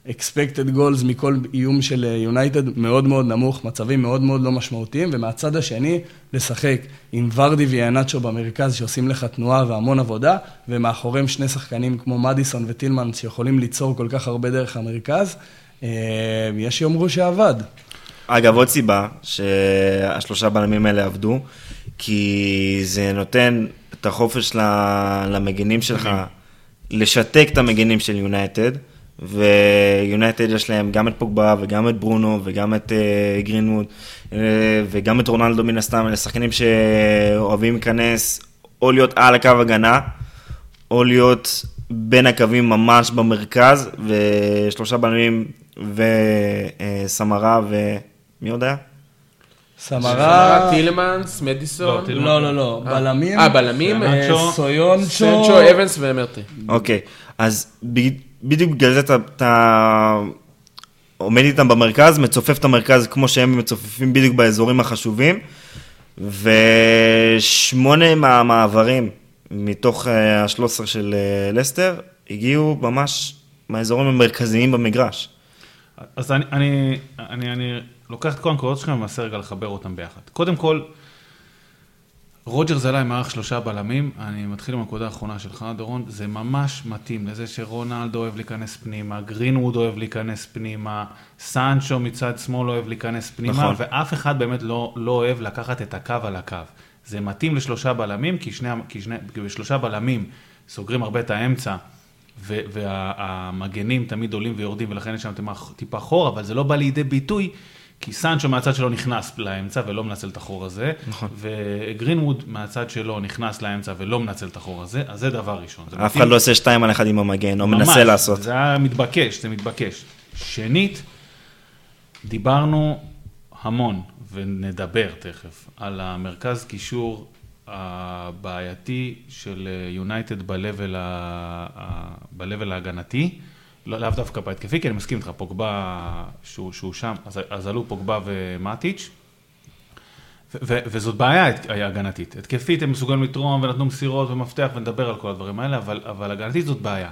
expected goals מכל איום של יונייטד מאוד מאוד נמוך, מצבים מאוד מאוד לא משמעותיים, ומהצד השני, לשחק עם ורדי ויאנצ'ו במרכז שעושים לך תנועה והמון עבודה, ומאחוריהם שני שחקנים כמו מדיסון וטילמן שיכולים ליצור כל כך הרבה דרך המרכז, אה, יש שיאמרו שעבד. אגב, עוד סיבה שהשלושה בלמים האלה עבדו, כי זה נותן את החופש למגינים שלך לשתק את המגינים של יונייטד, ויונייטד יש להם גם את פוגבה וגם את ברונו וגם את uh, גרינווד uh, וגם את רונלדו מן הסתם, אלה שחקנים שאוהבים להיכנס או להיות על הקו הגנה, או להיות בין הקווים ממש במרכז, ושלושה בלמים וסמרה ומי עוד היה? סמרה... טילמנס, מדיסון. לא. לא, לא, לא, אה. בלמים. אה, בלמים? אה. סויונצ'ו. סנצ'ו, אבנס ומרטי. אוקיי, אז בדיוק בגלל זה אתה, אתה עומד איתם במרכז, מצופף את המרכז כמו שהם מצופפים בדיוק באזורים החשובים, ושמונה מהמעברים מתוך ה-13 של אה, לסטר הגיעו ממש מהאזורים המרכזיים במגרש. אז אני, אני, אני, אני לוקח את כל הנקודות שלכם ומנסה רגע לחבר אותם ביחד. קודם כל, רוג'ר זלה עם מערך שלושה בלמים, אני מתחיל עם הנקודה האחרונה שלך, דורון, זה ממש מתאים לזה שרונלדו אוהב להיכנס פנימה, גרינווד אוהב להיכנס פנימה, סנצ'ו מצד שמאל אוהב להיכנס פנימה, נכון. ואף אחד באמת לא, לא אוהב לקחת את הקו על הקו. זה מתאים לשלושה בלמים, כי, שני, כי, שני, כי בשלושה בלמים סוגרים הרבה את האמצע, ו- והמגנים תמיד עולים ויורדים, ולכן יש שם טיפה חור, אבל זה לא בא לידי ביטוי, כי סנצ'ו מהצד שלו נכנס לאמצע ולא מנצל את החור הזה, נכון. וגרינווד מהצד שלו נכנס לאמצע ולא מנצל את החור הזה, אז זה דבר ראשון. זה אף אחד לא עושה שתיים על אחד עם המגן, או ממש, מנסה לעשות. זה היה מתבקש, זה מתבקש. שנית, דיברנו המון, ונדבר תכף, על המרכז קישור הבעייתי של יונייטד ב-level ה- ה- ב-level ההגנתי. לא, לאו דווקא בהתקפי, כי אני מסכים איתך, פוגבה, שהוא, שהוא שם, אז, אז עלו פוגבה ומטיץ', ו- ו- וזאת בעיה הגנתית. התקפית הם מסוגלים לתרום ונתנו מסירות ומפתח ונדבר על כל הדברים האלה, אבל, אבל הגנתית זאת בעיה.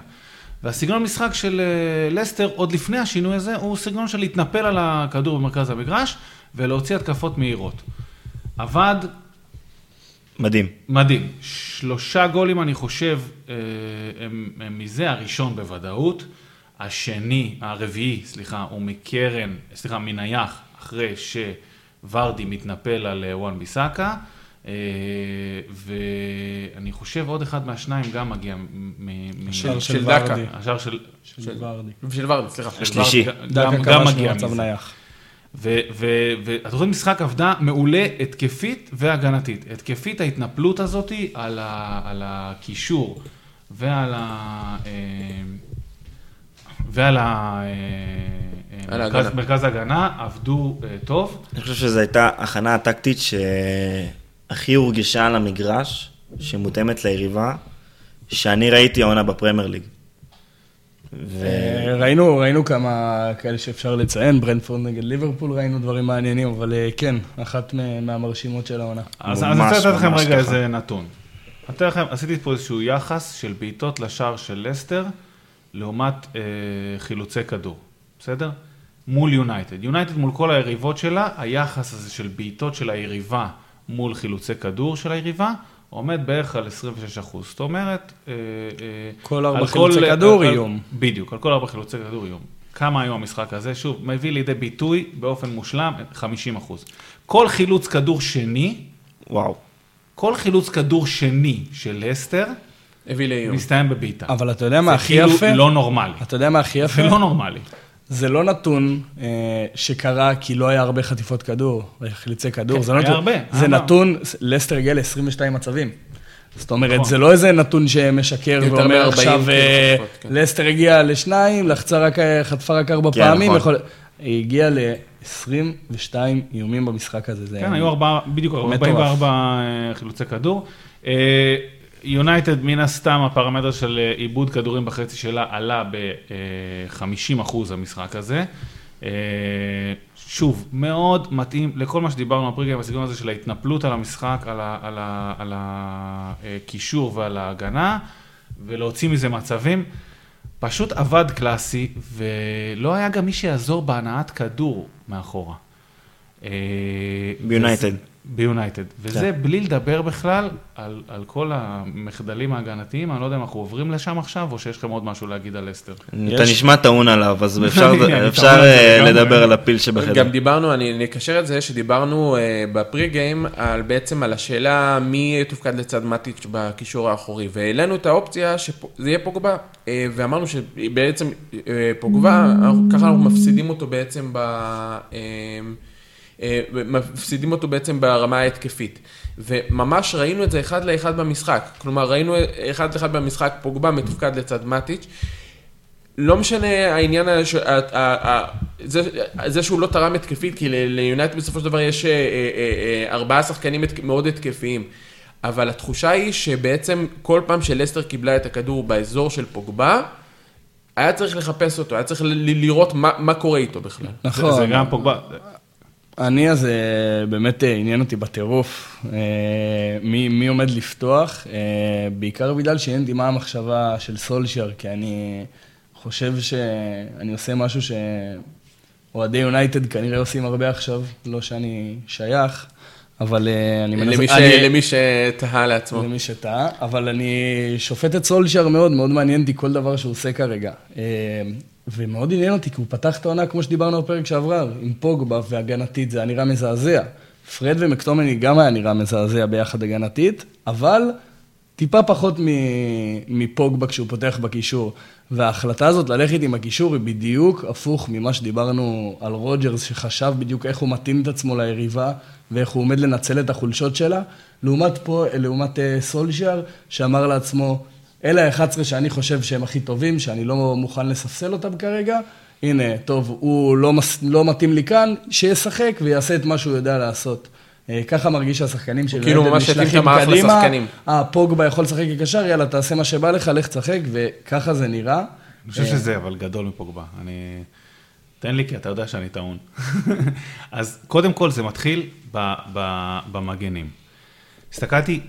והסגנון משחק של אה, לסטר, עוד לפני השינוי הזה, הוא סגנון של להתנפל על הכדור במרכז המגרש ולהוציא התקפות מהירות. עבד מדהים. מדהים. שלושה גולים, אני חושב, אה, הם, הם מזה, הראשון בוודאות. השני, הרביעי, סליחה, הוא מקרן, סליחה, מנייח, אחרי שוורדי מתנפל על אה, וואן ביסאקה. אה, ואני חושב עוד אחד מהשניים גם מגיע מ-. השער של. ורדי. השער של... של ורדי. של ורדי, סליחה. השלישי. גם, מגיע מזה. נייח. והתוכנית משחק עבדה מעולה התקפית והגנתית. התקפית ההתנפלות הזאת על, הקישור ועל ה... אה, ועל ה... אה, על מרכז, ההגנה. מרכז ההגנה עבדו אה, טוב. אני חושב שזו הייתה הכנה הטקטית שהכי הורגשה על המגרש, שמותאמת ליריבה, שאני ראיתי העונה בפרמייר ליג. ו... אה, ראינו, ראינו כמה כאלה שאפשר לציין, ברנדפורד נגד ליברפול, ראינו דברים מעניינים, אבל אה, כן, אחת מה- מהמרשימות של העונה. אז, אני רוצה לתת לכם רגע ככה. איזה נתון. אתן לכם, עשיתי פה איזשהו יחס של בעיטות לשער של לסטר, לעומת אה, חילוצי כדור, בסדר? מול יונייטד. יונייטד מול כל היריבות שלה, היחס הזה של בעיטות של היריבה מול חילוצי כדור של היריבה, עומד בערך על 26 אחוז. זאת אומרת... אה, אה, כל ארבע חילוצי כל- כדור על- איום. בדיוק, על כל ארבע חילוצי כדור איום. כמה היום המשחק הזה? שוב, מביא לידי ביטוי באופן מושלם 50 אחוז. כל חילוץ כדור שני, וואו. כל חילוץ כדור שני של לסטר, הביא לאיום. מסתיים בבעיטה. אבל אתה יודע מה זה הכי כאילו יפה? לא נורמלי. אתה יודע מה הכי יפה? זה לא נורמלי. זה לא נתון אה, שקרה כי לא היה הרבה חטיפות כדור, חילוצי כדור, כן, זה לא היה נתון, הרבה, זה היה נתון, לסטר הגיע ל-22 מצבים. זאת אומרת, נכון. זה לא איזה נתון שמשקר ואומר מ-40 עכשיו, כאילו אה, כן. לסטר הגיע לשניים, לחצה רק, אה, חטפה רק ארבע כן, פעמים, נכון. יכול... היא הגיעה ל-22 איומים במשחק הזה. זה כן, היו ארבעה, בדיוק מטורף. 44 אה, חילוצי כדור. אה, יונייטד, מן הסתם, הפרמטר של אה, עיבוד כדורים בחצי שלה עלה ב-50 אחוז המשחק הזה. אה, שוב, מאוד מתאים לכל מה שדיברנו בפריגיים, הסגנון הזה של ההתנפלות על המשחק, על ה- על ה- על הקישור ועל ההגנה, ולהוציא מזה מצבים. פשוט עבד קלאסי, ולא היה גם מי שיעזור בהנעת כדור מאחורה. אה, ביונייטד. וזה-. וזה בלי לדבר בכלל על, על כל המחדלים ההגנתיים, אני לא יודע אם אנחנו עוברים לשם עכשיו, או שיש לכם עוד משהו להגיד על אסטר. אתה נשמע טעון עליו, אז <laughs> אפשר אפשר, אה. לדבר על הפיל שבחדר. גם דיברנו, אני אני אקשר את זה, שדיברנו אה, בפרי גיים על בעצם על השאלה מי תופקד לצד מטיץ' בקישור האחורי, והעלינו את האופציה שזה יהיה פוגבה, אה, ואמרנו שבעצם אה, פוגבה, אנחנו- ככה אנחנו מפסידים אותו בעצם ב... אה, מפסידים אותו בעצם ברמה ההתקפית. וממש ראינו את זה אחד לאחד במשחק. כלומר, ראינו אחד לאחד במשחק פוגבה מתופקד לצד מטיץ'. לא משנה העניין, הש- ה- ה- ה- זה, זה שהוא לא תרם התקפית, כי ל- ליונייטד בסופו של דבר יש אה, אה, ארבעה שחקנים מאוד התקפיים. אבל התחושה היא שבעצם כל פעם שלסטר קיבלה את הכדור באזור של פוגבה, היה צריך לחפש אותו, היה צריך ל- ל- לראות מה, מה קורה איתו בכלל. נכון. זה, זה גם פוגבה. אני אז אה, באמת אה, עניין אותי בטירוף, אה, מי, מי עומד לפתוח, בעיקר בגלל שעניין אותי מה המחשבה של סולשר, כי אני חושב שאני עושה משהו שאוהדי יונייטד כנראה עושים הרבה עכשיו, לא שאני שייך, אבל אני מנסה... למי, ש... אני- למי שתהה לעצמו. למי שטעה, אבל אני שופט את סולשר מאוד, מאוד מעניין אותי כל דבר שהוא עושה כרגע. ומאוד עניין אותי, כי הוא פתח את העונה, כמו שדיברנו בפרק שעבר, עם פוגבה והגנתית, זה היה נראה מזעזע. פרד ומקטומני גם היה נראה מזעזע ביחד הגנתית, אבל טיפה פחות מפוגבה כשהוא פותח בקישור. וההחלטה הזאת ללכת עם הקישור היא בדיוק הפוך ממה שדיברנו על רוג'רס, שחשב בדיוק איך הוא מתאים את עצמו ליריבה, ואיך הוא עומד לנצל את החולשות שלה, לעומת פה, לעומת אה, סולשיאר, שאמר לעצמו, אלה ה-11 שאני חושב שהם הכי טובים, שאני לא מוכן לספסל אותם כרגע, הנה, טוב, הוא לא, מס, לא מתאים לי כאן, שישחק ויעשה את מה שהוא יודע לעשות. אה, ככה מרגיש השחקנים של כאילו ממש התאים את נשלחים המערך קדימה. לשחקנים. אה, פוגבה יכול לשחק כקשר, יאללה, תעשה מה שבא לך, לך תשחק, וככה זה נראה. אני חושב שזה אבל גדול מפוגבה. אני... תן לי, כי אתה יודע שאני טעון. <laughs> אז קודם כל זה מתחיל ב, ב, במגנים. הסתכלתי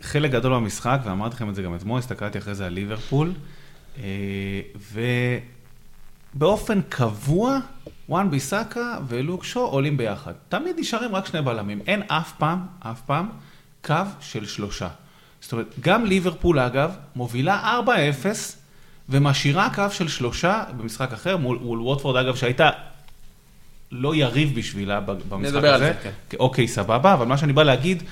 חלק גדול במשחק, ואמרתי לכם את זה גם אתמול, הסתכלתי אחרי זה על ליברפול, אה, ובאופן קבוע, וואן ביסאקה ולוק שו עולים ביחד. תמיד נשארים רק שני בלמים. אין אף פעם, אף פעם, קו של שלושה. זאת אומרת, גם ליברפול אגב, מובילה 4-0 ומשאירה קו של שלושה במשחק אחר, מול, מול ווטפורד אגב, שהייתה לא יריב בשבילה במשחק נדבר על הזה. זה, כן. אוקיי, סבבה, אבל מה שאני בא להגיד,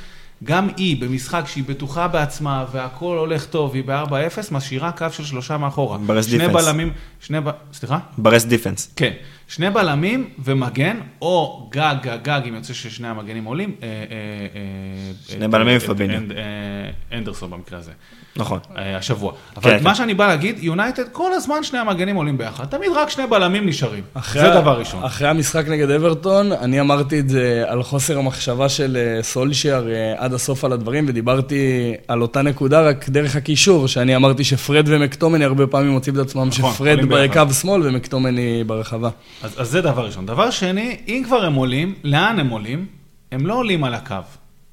גם היא במשחק שהיא בטוחה בעצמה והכל הולך טוב, היא ב-4-0, משאירה קו של שלושה מאחורה. rest שני defense. בלמים, שני ב... סליחה? ב rest defense. כן, שני בלמים ומגן, או גג, גג, גג, אם יוצא ששני המגנים עולים. אה, אה, אה, שני בלמים ופביניו. הנדרסון במקרה הזה. נכון. אה, השבוע. אבל כן, מה כן. שאני בא להגיד, יונייטד, כל הזמן שני המגנים עולים ביחד. תמיד רק שני בלמים נשארים. אחרי זה דבר ראשון. אחרי המשחק נגד אברטון, אני אמרתי את זה על חוסר המחשבה של אה, סולשייר אה, עד הסוף על הדברים, ודיברתי על אותה נקודה רק דרך הקישור, שאני אמרתי שפרד ומקטומני הרבה פעמים מוצאים את עצמם נכון, שפרד. בקו שמאל ומקטומני ברחבה. אז, אז זה דבר ראשון. דבר שני, אם כבר הם עולים, לאן הם עולים? הם לא עולים על הקו.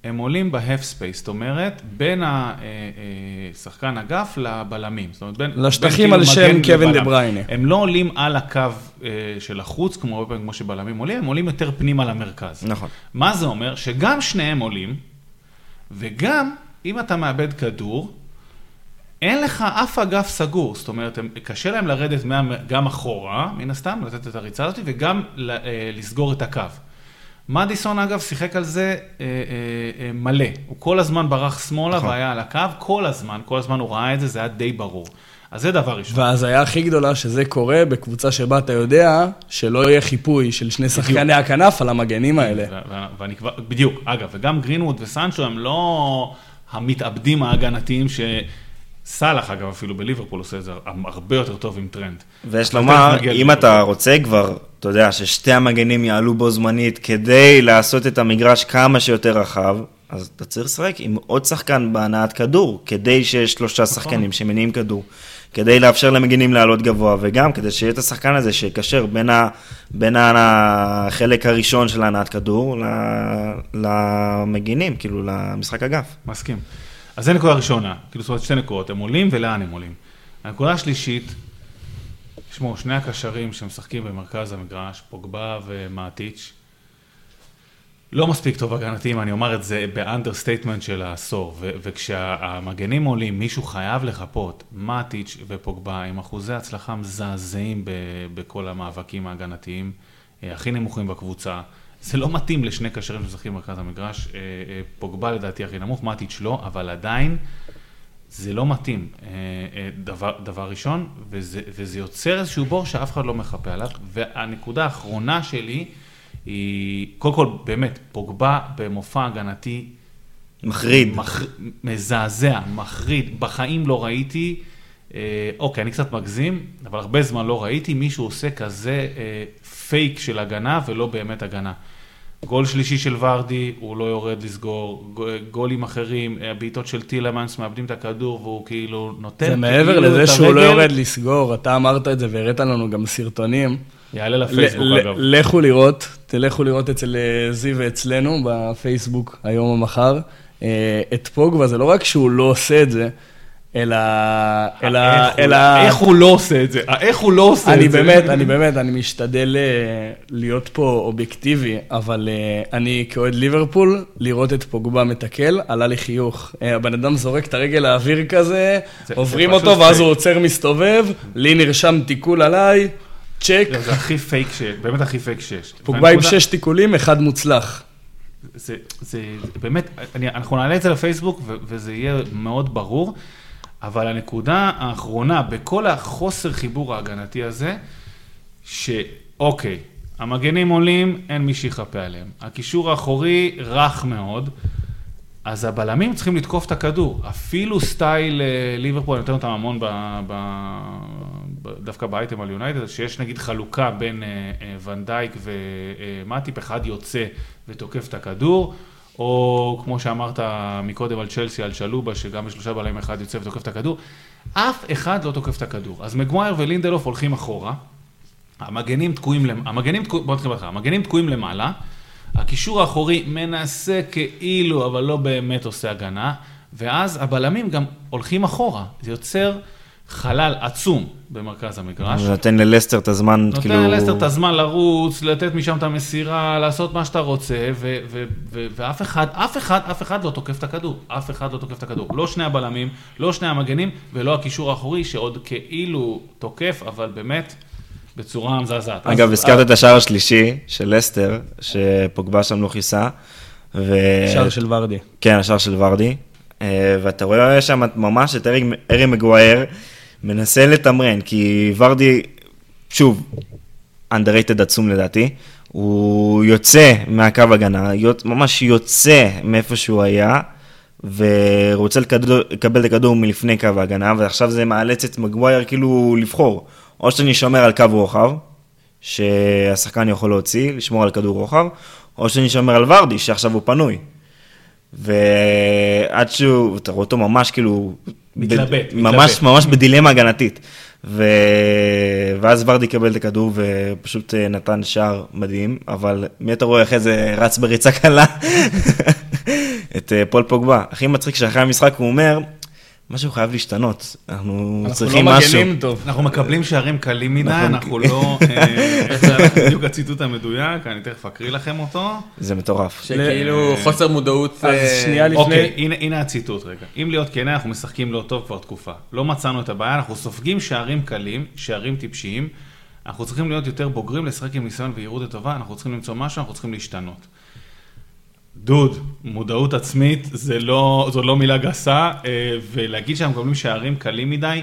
הם עולים ב half space, זאת אומרת, בין השחקן אגף לבלמים. זאת אומרת, בין, לשטחים בין על כאילו שם מגן קווין. דה בריינה. הם לא עולים על הקו אה, של החוץ, כמו הרבה פעמים כמו שבלמים עולים, הם עולים יותר פנימה למרכז. נכון. מה זה אומר? שגם שניהם עולים, וגם אם אתה מאבד כדור, אין לך אף אגף סגור, זאת אומרת, הם, קשה להם לרדת מה, גם אחורה, מן הסתם, לתת את הריצה הזאת, וגם אה, לסגור את הקו. מדיסון, אגב, שיחק על זה אה, אה, אה, מלא. הוא כל הזמן ברח שמאלה נכון. והיה על הקו, כל הזמן, כל הזמן הוא ראה את זה, זה היה די ברור. אז זה דבר ראשון. וההזיה הכי גדולה שזה קורה בקבוצה שבה אתה יודע שלא יהיה חיפוי של שני שחקני הכנף על המגנים האלה. ואני כבר, בדיוק, אגב, וגם גרינווד וסנצ'ו הם לא המתאבדים ההגנתיים שסאלח, אגב, אפילו בליברפול עושה את זה הרבה יותר טוב עם טרנד. ויש לומר, אם. אתה רוצה כבר, אתה יודע, ששתי המגנים יעלו בו זמנית כדי לעשות את המגרש כמה שיותר רחב, אז אתה צריך לשחק עם עוד שחקן בהנעת כדור, כדי שיש שלושה נכון. שחקנים שמניעים כדור, כדי לאפשר למגנים לעלות גבוה, וגם כדי שיהיה את השחקן הזה שיקשר בין, ה, בין החלק הראשון של הנעת כדור למגנים, כאילו למשחק אגף. מסכים. אז זה נקודה ראשונה, כאילו זאת אומרת שתי נקודות, הם עולים ולאן הם עולים. הנקודה השלישית, תשמעו, שני הקשרים שמשחקים במרכז המגרש, פוגבה ומאטיץ', לא מספיק טוב הגנתי, אם אני אומר את זה ב understatement של העשור, וכשהמגנים עולים, מישהו חייב לחפות, מאטיץ' ופוגבה עם אחוזי הצלחה מזעזעים בכל המאבקים ההגנתיים, אה, הכי נמוכים בקבוצה. זה לא מתאים לשני קשרים שמשחקים במרכז המגרש, אה, אה, פוגבה לדעתי הכי נמוך, מאטיץ' לא, אבל עדיין זה לא מתאים, אה, דבר, דבר ראשון, וזה, וזה יוצר איזשהו בור שאף אחד לא מחפה עליו. והנקודה האחרונה שלי היא, קודם כל, באמת, פוגבה במופע הגנתי מחריד. מח... מזעזע, מחריד, בחיים לא ראיתי, אה, אוקיי, אני קצת מגזים, אבל הרבה זמן לא ראיתי מישהו עושה כזה אה, פייק של הגנה ולא באמת הגנה. גול שלישי של ורדי, הוא לא יורד לסגור, גולים אחרים, אה, בעיטות של טילמנס, מאבדים את הכדור והוא כאילו נותן זה מעבר כאילו לזה את שהוא לא. יורד לסגור, אתה אמרת את זה והראית לנו גם סרטונים. יעלה לפייסבוק אגב. לכו לראות, תלכו לראות אצל אה, זיו ואצלנו בפייסבוק היום או מחר. אה, את פוגבה, זה לא רק שהוא לא עושה את זה, אלא... אלא... איך הוא- אלא... איך הוא לא עושה את זה? איך הוא לא עושה אני את זה? באמת, אני באמת, אני משתדל אה, להיות פה אובייקטיבי, אבל אה, אני כאוהד ליברפול, לראות את פוגבה מתקל, עלה לי חיוך. אה, הבן אדם זורק את הרגל לאוויר כזה, זה- עוברים אותו, ואז. הוא עוצר, מסתובב, לי נרשם תיקול עליי, צ'ק. זה הכי פייק שיש, באמת הכי פייק שיש. פוגבה עם שש תיקולים, אחד מוצלח. זה, זה, זה באמת, אני, אנחנו נעלה את זה לפייסבוק ו, וזה יהיה מאוד ברור, אבל הנקודה האחרונה בכל החוסר חיבור ההגנתי הזה, שאוקיי, המגנים עולים, אין מי שיכפה עליהם. הקישור האחורי רך מאוד, אז הבלמים צריכים לתקוף את הכדור. אפילו סטייל אה, ליברפול, אני נותן אותם המון ב, ב, ב, דווקא באייטם על יונייטד, שיש נגיד חלוקה בין אה, אה, ונדייק ומטיפ, אחד יוצא ותוקף את הכדור, או כמו שאמרת מקודם על צ'לסי, על שלובה, שגם בשלושה בלמים אחד יוצא ותוקף את הכדור, אף אחד לא תוקף את הכדור. אז מגווייר ולינדלוף הולכים אחורה, המגנים תקועים, המגנים תקועים, בוא נתחיל בהתחלה, המגנים תקועים למעלה, הקישור האחורי מנסה כאילו, אבל לא באמת עושה הגנה, ואז הבלמים גם הולכים אחורה, זה יוצר חלל עצום במרכז המגרש. נותן ללסטר את הזמן, נותן כאילו... ללסטר את הזמן לרוץ, לתת משם את המסירה, לעשות מה שאתה רוצה, ו- ו- ו- ואף אחד, אף אחד, אף אחד לא תוקף את הכדור. אף אחד לא תוקף את הכדור. לא שני הבלמים, לא שני המגנים, ולא הקישור האחורי, שעוד כאילו תוקף, אבל באמת, בצורה מזעזעת. אגב, אז- הזכרת את השער השלישי של לסטר, שפוגבה שם לא כיסה. ו... שער של ורדי. כן, השער של ורדי. אה, ואתה רואה שם ממש את ארי, ארי מגווייר מנסה לתמרן, כי ורדי, שוב, underrated עצום לדעתי, הוא יוצא מהקו הגנה, ממש יוצא מאיפה שהוא היה, ורוצה לקבל את הכדור מלפני קו ההגנה, ועכשיו זה מאלץ את מגווייר כאילו לבחור, או שאני שומר על קו רוחב, שהשחקן יכול להוציא, לשמור על כדור רוחב, או שאני שומר על ורדי, שעכשיו הוא פנוי. ועד שהוא, אתה רואה אותו ממש כאילו... מתלבט, ב- מתלבט. ממש, ממש בדילמה הגנתית. ו... ואז ורדי קיבל את הכדור ופשוט אה, נתן שער מדהים, אבל מי אתה רואה אחרי זה רץ בריצה קלה? <laughs> את אה, פול פוגבה. הכי מצחיק שאחרי המשחק הוא אומר, משהו חייב להשתנות, אנחנו אנחנו צריכים לא משהו. מגנים טוב. אנחנו מקבלים שערים קלים מדי. אנחנו לא... אה, <laughs> זה בדיוק הציטוט המדויק, אני תכף אקריא לכם אותו. זה מטורף. שכאילו חוסר מודעות. אז אה, שנייה לפני- אוקיי, הנה, הנה הציטוט רגע. אם להיות כן, אנחנו משחקים לא טוב כבר תקופה. לא מצאנו את הבעיה, אנחנו סופגים שערים קלים, שערים טיפשיים. אנחנו צריכים להיות יותר בוגרים, לשחק עם ניסיון ויהירות לטובה, אנחנו צריכים למצוא משהו, אנחנו צריכים להשתנות. דוד, מודעות עצמית זה לא, זו לא מילה גסה, אה, ולהגיד שאנחנו מקבלים שערים קלים מדי,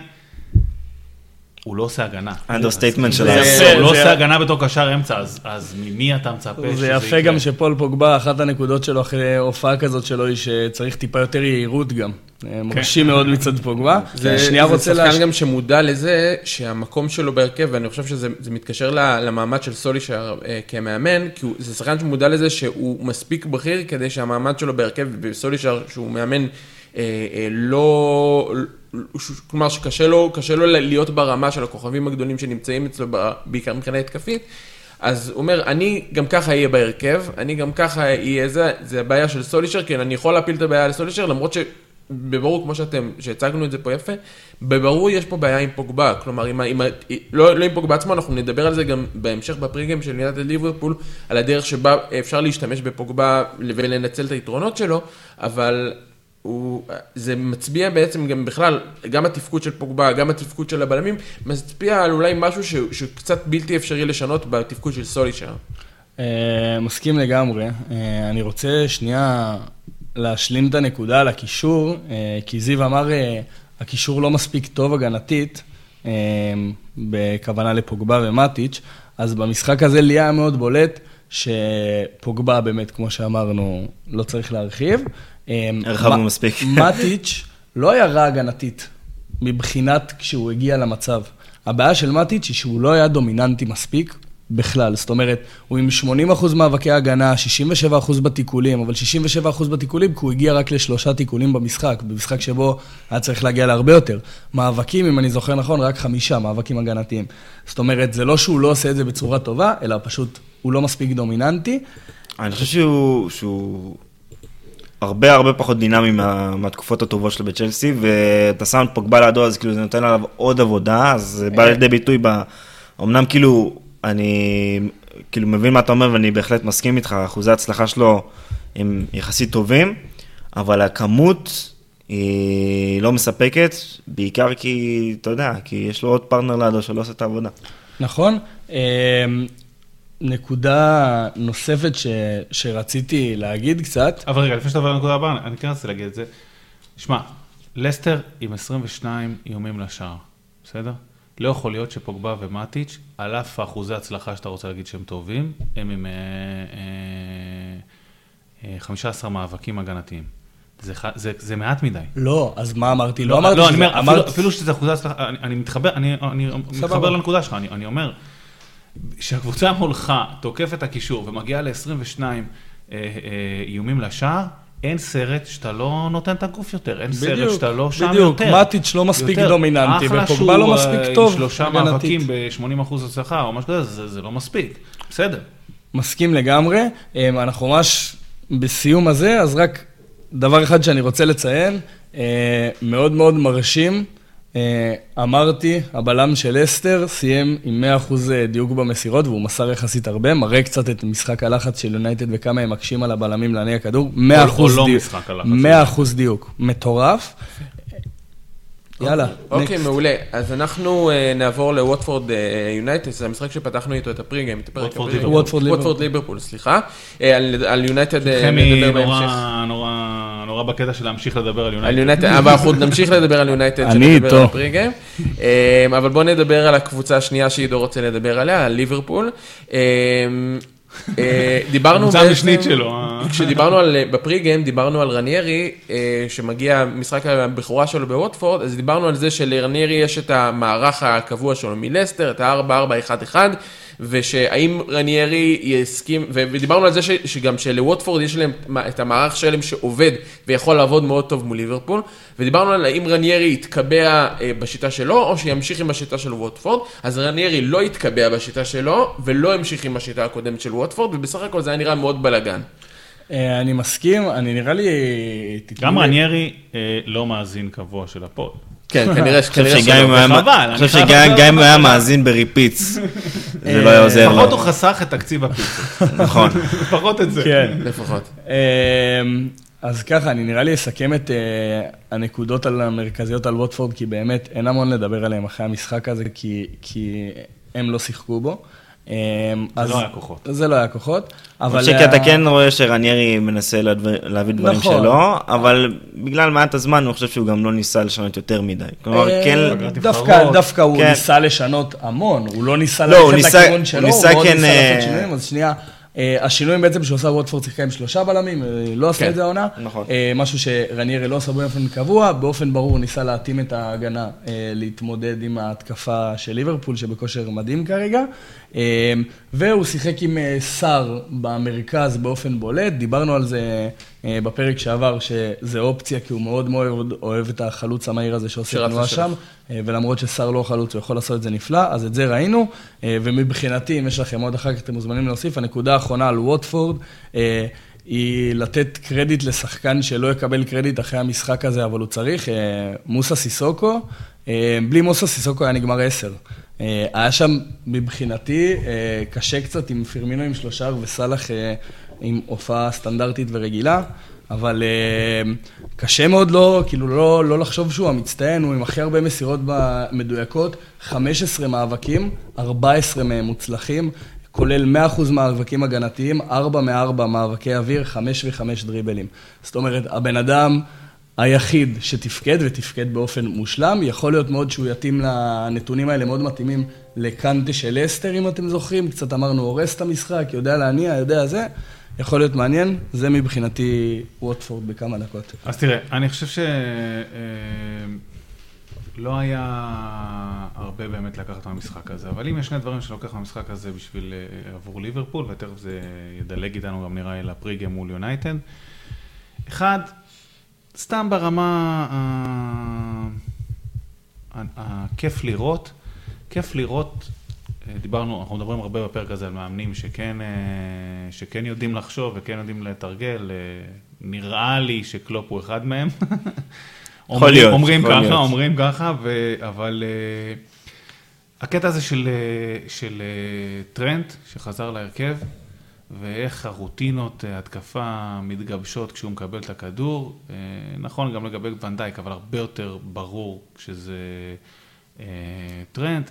הוא לא עושה הגנה. understatement של זה ה... הוא לא זה- עושה הגנה בתור קשר אמצע, אז- ממי אתה מצפה שזה זה יקרה? יפה גם שפול פוגבה, אחת הנקודות שלו אחרי הופעה כזאת שלו היא שצריך טיפה יותר יהירות גם. אה, מרשים מאוד מצד פוגבה. זה, שנייה זה שחקן. גם שמודע לזה שהמקום שלו בהרכב, ואני חושב שזה זה מתקשר למעמד של סולישר אה, כמאמן, כי זה שחקן שמודע לזה שהוא מספיק בכיר כדי שהמעמד שלו בהרכב, וסולישר שהוא מאמן לא... ש- כלומר שקשה לו, קשה לו להיות ברמה של הכוכבים הגדולים שנמצאים אצלו, בעיקר מבחינה התקפית. אז הוא אומר, אני גם ככה אהיה בהרכב, אני גם ככה אהיה זה, זה הבעיה של סולישר, כן, אני יכול להפיל את הבעיה לסולישר, למרות שבברור, כמו שאתם, שהצגנו את זה פה יפה, בברור יש פה בעיה עם פוגבה, כלומר, עם, עם, לא, לא עם פוגבה עצמו, אנחנו נדבר על זה גם בהמשך בפריגם של יונתן ליברפול, על הדרך שבה אפשר להשתמש בפוגבה ולנצל את היתרונות שלו, אבל הוא, זה מצביע בעצם גם בכלל, גם התפקוד של פוגבה, גם התפקוד של הבלמים, מצביע על אולי משהו ש, שקצת בלתי אפשרי לשנות בתפקוד של סולישר. אה, מסכים לגמרי. אה, אני רוצה שנייה להשלים את הנקודה על הקישור, אה, כי זיו אמר, הקישור לא מספיק טוב הגנתית, בכוונה לפוגבה ומטיץ', אז במשחק הזה לי היה מאוד בולט שפוגבה באמת, כמו שאמרנו, לא צריך להרחיב. אה, הרחבנו מספיק. <laughs> מטיץ' לא היה רע הגנתית, מבחינת כשהוא הגיע למצב. הבעיה של מטיץ' היא שהוא לא היה דומיננטי מספיק בכלל. זאת אומרת, הוא עם 80% מאבקי הגנה, 67% בתיקולים, אבל 67% בתיקולים כי הוא הגיע רק לשלושה תיקולים במשחק, במשחק שבו היה צריך להגיע להרבה יותר. מאבקים, אם אני זוכר נכון, רק חמישה מאבקים הגנתיים. זאת אומרת, זה לא שהוא לא עושה את זה בצורה טובה, אלא פשוט הוא לא מספיק דומיננטי. אני חושב שהוא, שהוא הרבה הרבה פחות דינמי מה, מהתקופות הטובות שלו בצ'לסי, ואתה שם את פוגבה לידו, אז כאילו זה נותן עליו עוד עבודה, אז זה בא לידי ביטוי ב... אמנם כאילו, אני כאילו מבין מה אתה אומר, ואני בהחלט מסכים איתך, אחוזי ההצלחה שלו הם יחסית טובים, אבל הכמות היא לא מספקת, בעיקר כי, אתה יודע, כי יש לו עוד פרטנר לידו שלא עושה את העבודה. נכון. נקודה נוספת ש, שרציתי להגיד קצת, אבל רגע, לפני שאתה עובר לנקודה הבאה, אני כן רציתי להגיד את זה. שמע, לסטר עם 22 איומים לשער, בסדר? לא יכול להיות שפוגבה ומטיץ', על אף אחוזי הצלחה שאתה רוצה להגיד שהם טובים, הם עם אה, אה, אה, 15 מאבקים הגנתיים. זה, זה, זה מעט מדי. לא, אז מה אמרתי? לא, אמרתי לא, אני שזה- אומר, אפילו, אפילו שזה אחוזי הצלחה, אני, אני מתחבר, אני, אני מתחבר לנקודה שלך, אני, אני אומר, שהקבוצה מולך תוקף את הקישור ומגיעה ל-22 אה, אה, איומים לשער, אין סרט שאתה לא נותן את הגוף יותר, אין סרט בדיוק, שאתה לא שם בדיוק. יותר. מטיץ' לא מספיק יותר. דומיננטי, אחלה ופוגבה לא שהוא, מספיק אה, טוב עם שלושה. מאבקים ב-80 אחוז הצלחה או משהו כזה, זה, זה לא מספיק, בסדר. מסכים לגמרי. אמ, אנחנו ממש בסיום הזה, אז רק דבר אחד שאני רוצה לציין, אה, מאוד מאוד מרשים. אה, אמרתי, הבלם של אסטר סיים עם 100% דיוק במסירות, והוא מסר יחסית הרבה, מראה קצת את משחק הלחץ של יונייטד וכמה הם מקשים על הבלמים להניע כדור. 100% או לא דיוק. משחק הלחץ של 100% דיוק. מטורף. יאללה, אוקיי. מעולה. אז אנחנו אה, נעבור לווטפורד אה, יונייטד, זה המשחק שפתחנו איתו את ה pregame, את הפרק ווטפורד ה pregame. ליברפול. ווטפורד ליברפול. סליחה. אה, על- על יונייטד חמי נדבר בהמשך. נורא, נורא, נורא בקטע של להמשיך לדבר על על יונייטד. אבל אנחנו נמשיך לדבר על יונייטד, אני שנדבר איתו. על ה pregame. אבל בואו נדבר על הקבוצה השנייה שעידו רוצה לדבר עליה, על ליברפול. אה, אה, דיברנו בעצם, המשנית שלו. אה. כשדיברנו על, ב pregame, דיברנו על רניירי, אה, שמגיע משחק הבכורה שלו בווטפורד, אז דיברנו על זה שלרניירי יש את המערך הקבוע שלו מלסטר, את ה-4-4-1-1, ושהאם רניירי יסכים, ודיברנו על זה ש, שגם שלווטפורד יש להם את המערך שלהם שעובד ויכול לעבוד מאוד טוב מול ליברפול, ודיברנו על האם רניירי יתקבע אה, בשיטה שלו, או שימשיך עם השיטה של ווטפורד, אז רניירי לא יתקבע בשיטה שלו, ולא המשיך עם השיטה הקודמת של ווטפורד, ובסך הכל זה היה נראה מאוד בלאגן. אה, אני מסכים, אני נראה לי... גם רניירי אה, לא מאזין קבוע של ה pod. כן, כנראה וחבל, אני חושב שגם אם הוא היה. מאזין ב repeat, <laughs> זה לא היה עוזר לו. לפחות הוא חסך את תקציב הפיצות. <laughs> נכון. <laughs> לפחות את זה. כן. לפחות. אמ, אז ככה, אני נראה לי אסכם את אה, הנקודות על- המרכזיות על ווטפורד, כי באמת אין המון לדבר עליהם אחרי המשחק הזה, כי, כי הם לא שיחקו בו. זה לא היה כוחות. זה לא היה כוחות. אבל... שכי אתה כן רואה שרניירי מנסה להביא דברים נכון. שלו, אבל בגלל מעט הזמן אני חושב שהוא גם לא ניסה לשנות יותר מדי. כלומר, אה, כן... דווקא. דווקא הוא כן. ניסה לשנות המון, הוא לא ניסה לא, הוא ללכת לכיוון הוא שלו, הוא ניסה מאוד כן, ניסה אה, לעשות שינויים, אז שנייה. אה, השינויים בעצם שהוא עשה ווטפורד שיחקה עם שלושה בלמים, אה, לא עשה כן, את זה העונה. נכון. אה, משהו שרניירי לא עשה באופן קבוע, באופן ברור ניסה להתאים את ההגנה להתמודד עם ההתקפה של ליברפול, שבכושר מדהים כרגע. והוא שיחק עם סאר במרכז באופן בולט, דיברנו על זה בפרק שעבר, שזה אופציה, כי הוא מאוד מאוד אוהב את החלוץ המהיר הזה שעושה תנועה. שם. אה, ולמרות שסאר לא חלוץ, הוא יכול לעשות את זה נפלא, אז את זה ראינו. אה, ומבחינתי, אם יש לכם עוד אחר כך, אתם מוזמנים להוסיף. הנקודה האחרונה על ווטפורד, אה, היא לתת קרדיט לשחקן שלא יקבל קרדיט אחרי המשחק הזה, אבל הוא צריך, מוסה סיסוקו. בלי מוסה סיסוקו היה נגמר עשר. היה שם, מבחינתי, קשה קצת עם פרמינו עם שלושה וסאלח עם הופעה סטנדרטית ורגילה. אבל אה, קשה מאוד לא, כאילו לא, לא לחשוב שהוא המצטיין, הוא עם הכי הרבה מסירות מדויקות, 15 מאבקים, 14 מהם מוצלחים, כולל 100% מאבקים הגנתיים, 4 מ-4 מאבקי אוויר, 5 ו-5 דריבלים. זאת אומרת, הבן אדם היחיד שתפקד ותפקד באופן מושלם, יכול להיות מאוד שהוא יתאים לנתונים האלה, מאוד מתאימים לקנטה של אסטר, אם אתם זוכרים, קצת אמרנו, הורס את המשחק, יודע להניע, יודע זה. יכול להיות מעניין, זה מבחינתי ווטפורד בכמה דקות. אז תראה, אני חושב שלא היה הרבה באמת לקחת מהמשחק הזה, אבל אם יש שני דברים שאני לוקח מהמשחק הזה בשביל, אה, עבור ליברפול, ותכף זה ידלג איתנו גם נראה לי לפריגם מול יונייטד. אחד, סתם ברמה הכיף לראות, כיף לראות, אה, דיברנו, אנחנו מדברים הרבה בפרק הזה על מאמנים שכן, אה, שכן יודעים לחשוב וכן יודעים לתרגל, אה, נראה לי שקלופ הוא אחד מהם. <laughs> אומרים- להיות, אומרים יכול ככה, להיות. אומרים ככה, ו... אבל אה, הקטע הזה של, אה, של אה, טרנט, שחזר להרכב, ואיך הרוטינות אה, התקפה מתגבשות כשהוא מקבל את הכדור, אה, נכון גם לגבי ונדייק, אבל הרבה יותר ברור כשזה אה, טרנט.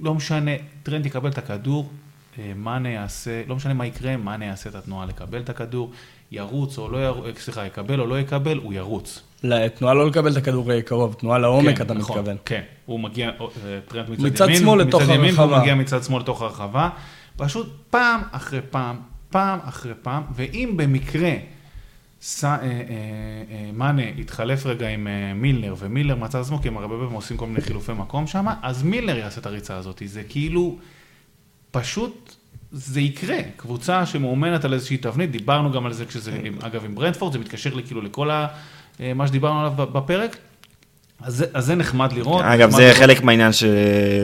לא משנה, טרנט יקבל את הכדור, אה, מאנה יעשה, לא משנה מה יקרה, מאנה יעשה את התנועה לקבל את הכדור, ירוץ או לא ירוץ, סליחה, יקבל או לא יקבל, הוא ירוץ. תנועה לא לקבל את הכדור אה, קרוב, תנועה לעומק כן, אתה נכון, מתכוון. כן, הוא מגיע, אה, טרנט מצד, מצד ימין, שמאל לתוך מצד ימין, הרחבה. והוא מגיע מצד שמאל לתוך הרחבה, פשוט פעם אחרי פעם, פעם אחרי פעם, ואם במקרה ס, אה, אה, אה, מאנה התחלף רגע עם אה, מילנר, ומילנר מצא עצמו, כי הם הרבה פעמים עושים כל מיני חילופי מקום שם, אז מילנר יעשה את הריצה הזאת, זה כאילו, פשוט... זה יקרה, קבוצה שמאומנת על איזושהי תבנית, דיברנו גם על זה כשזה, עם- אגב עם ברנדפורד, זה מתקשר לי כאילו לכל ה, אה, מה שדיברנו עליו בפרק, אז זה, אז זה נחמד לראות. אגב, נחמד זה לראות. חלק מהעניין ש...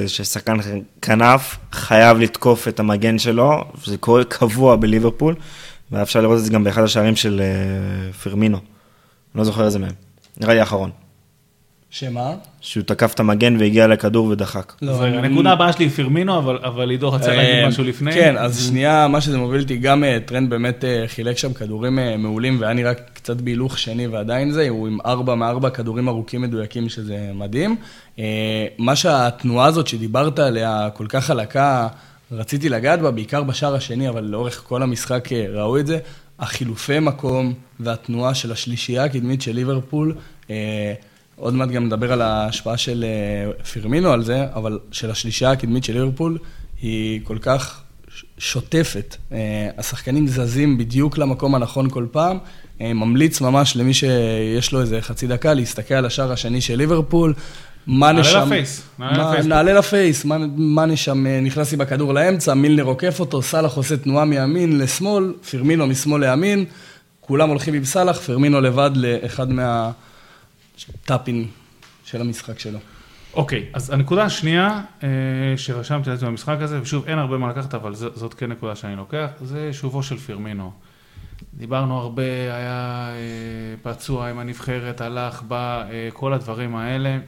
ששחקן כנף חייב לתקוף את המגן שלו, זה קורה קבוע בליברפול, ואפשר לראות את זה גם באחד השערים של אה, פרמינו. לא זוכר איזה מהם. נראה לי האחרון. שמה? שהוא תקף את המגן והגיע לכדור ודחק. לא, אני- הנקודה הבאה שלי היא פירמינו, אבל, אבל עידו רצה להגיד אה, משהו לפני. כן, אז שנייה, מה שזה מוביל אותי, גם אה, טרנד באמת חילק שם כדורים מעולים, והיה נראה קצת בהילוך שני ועדיין זה, הוא עם ארבע מארבע כדורים ארוכים מדויקים, שזה מדהים. מה שהתנועה הזאת שדיברת עליה, כל כך חלקה, רציתי לגעת בה, בעיקר בשער השני, אבל לאורך כל המשחק אה, ראו את זה. החילופי מקום והתנועה של השלישייה הקדמית של ליברפול, אה, עוד מעט גם נדבר על ההשפעה של אה, פירמינו על זה, אבל של השלישייה הקדמית של ליברפול, היא כל כך שוטפת. אה, השחקנים זזים בדיוק למקום הנכון כל פעם. אה, ממליץ ממש למי שיש לו איזה חצי דקה להסתכל על השער השני של ליברפול. מאנה נעלה שם- לפייס, נעלה מה- לפייס. נעלה לפייס, מאנה- מאנה שם אה, נכנס עם הכדור לאמצע, מילנר עוקף אותו, סאלח עושה תנועה מימין לשמאל, פרמינו משמאל לימין, כולם הולכים עם סאלח, פרמינו לבד לאחד מהטאפים של המשחק שלו. אוקיי, אז הנקודה השנייה אה, שרשמתי לעצמי במשחק הזה, ושוב, אין הרבה מה לקחת, אבל זאת כן נקודה שאני לוקח, זה שובו של פירמינו. דיברנו הרבה, היה אה, פצוע עם הנבחרת, הלך, בא, אה, כל הדברים האלה.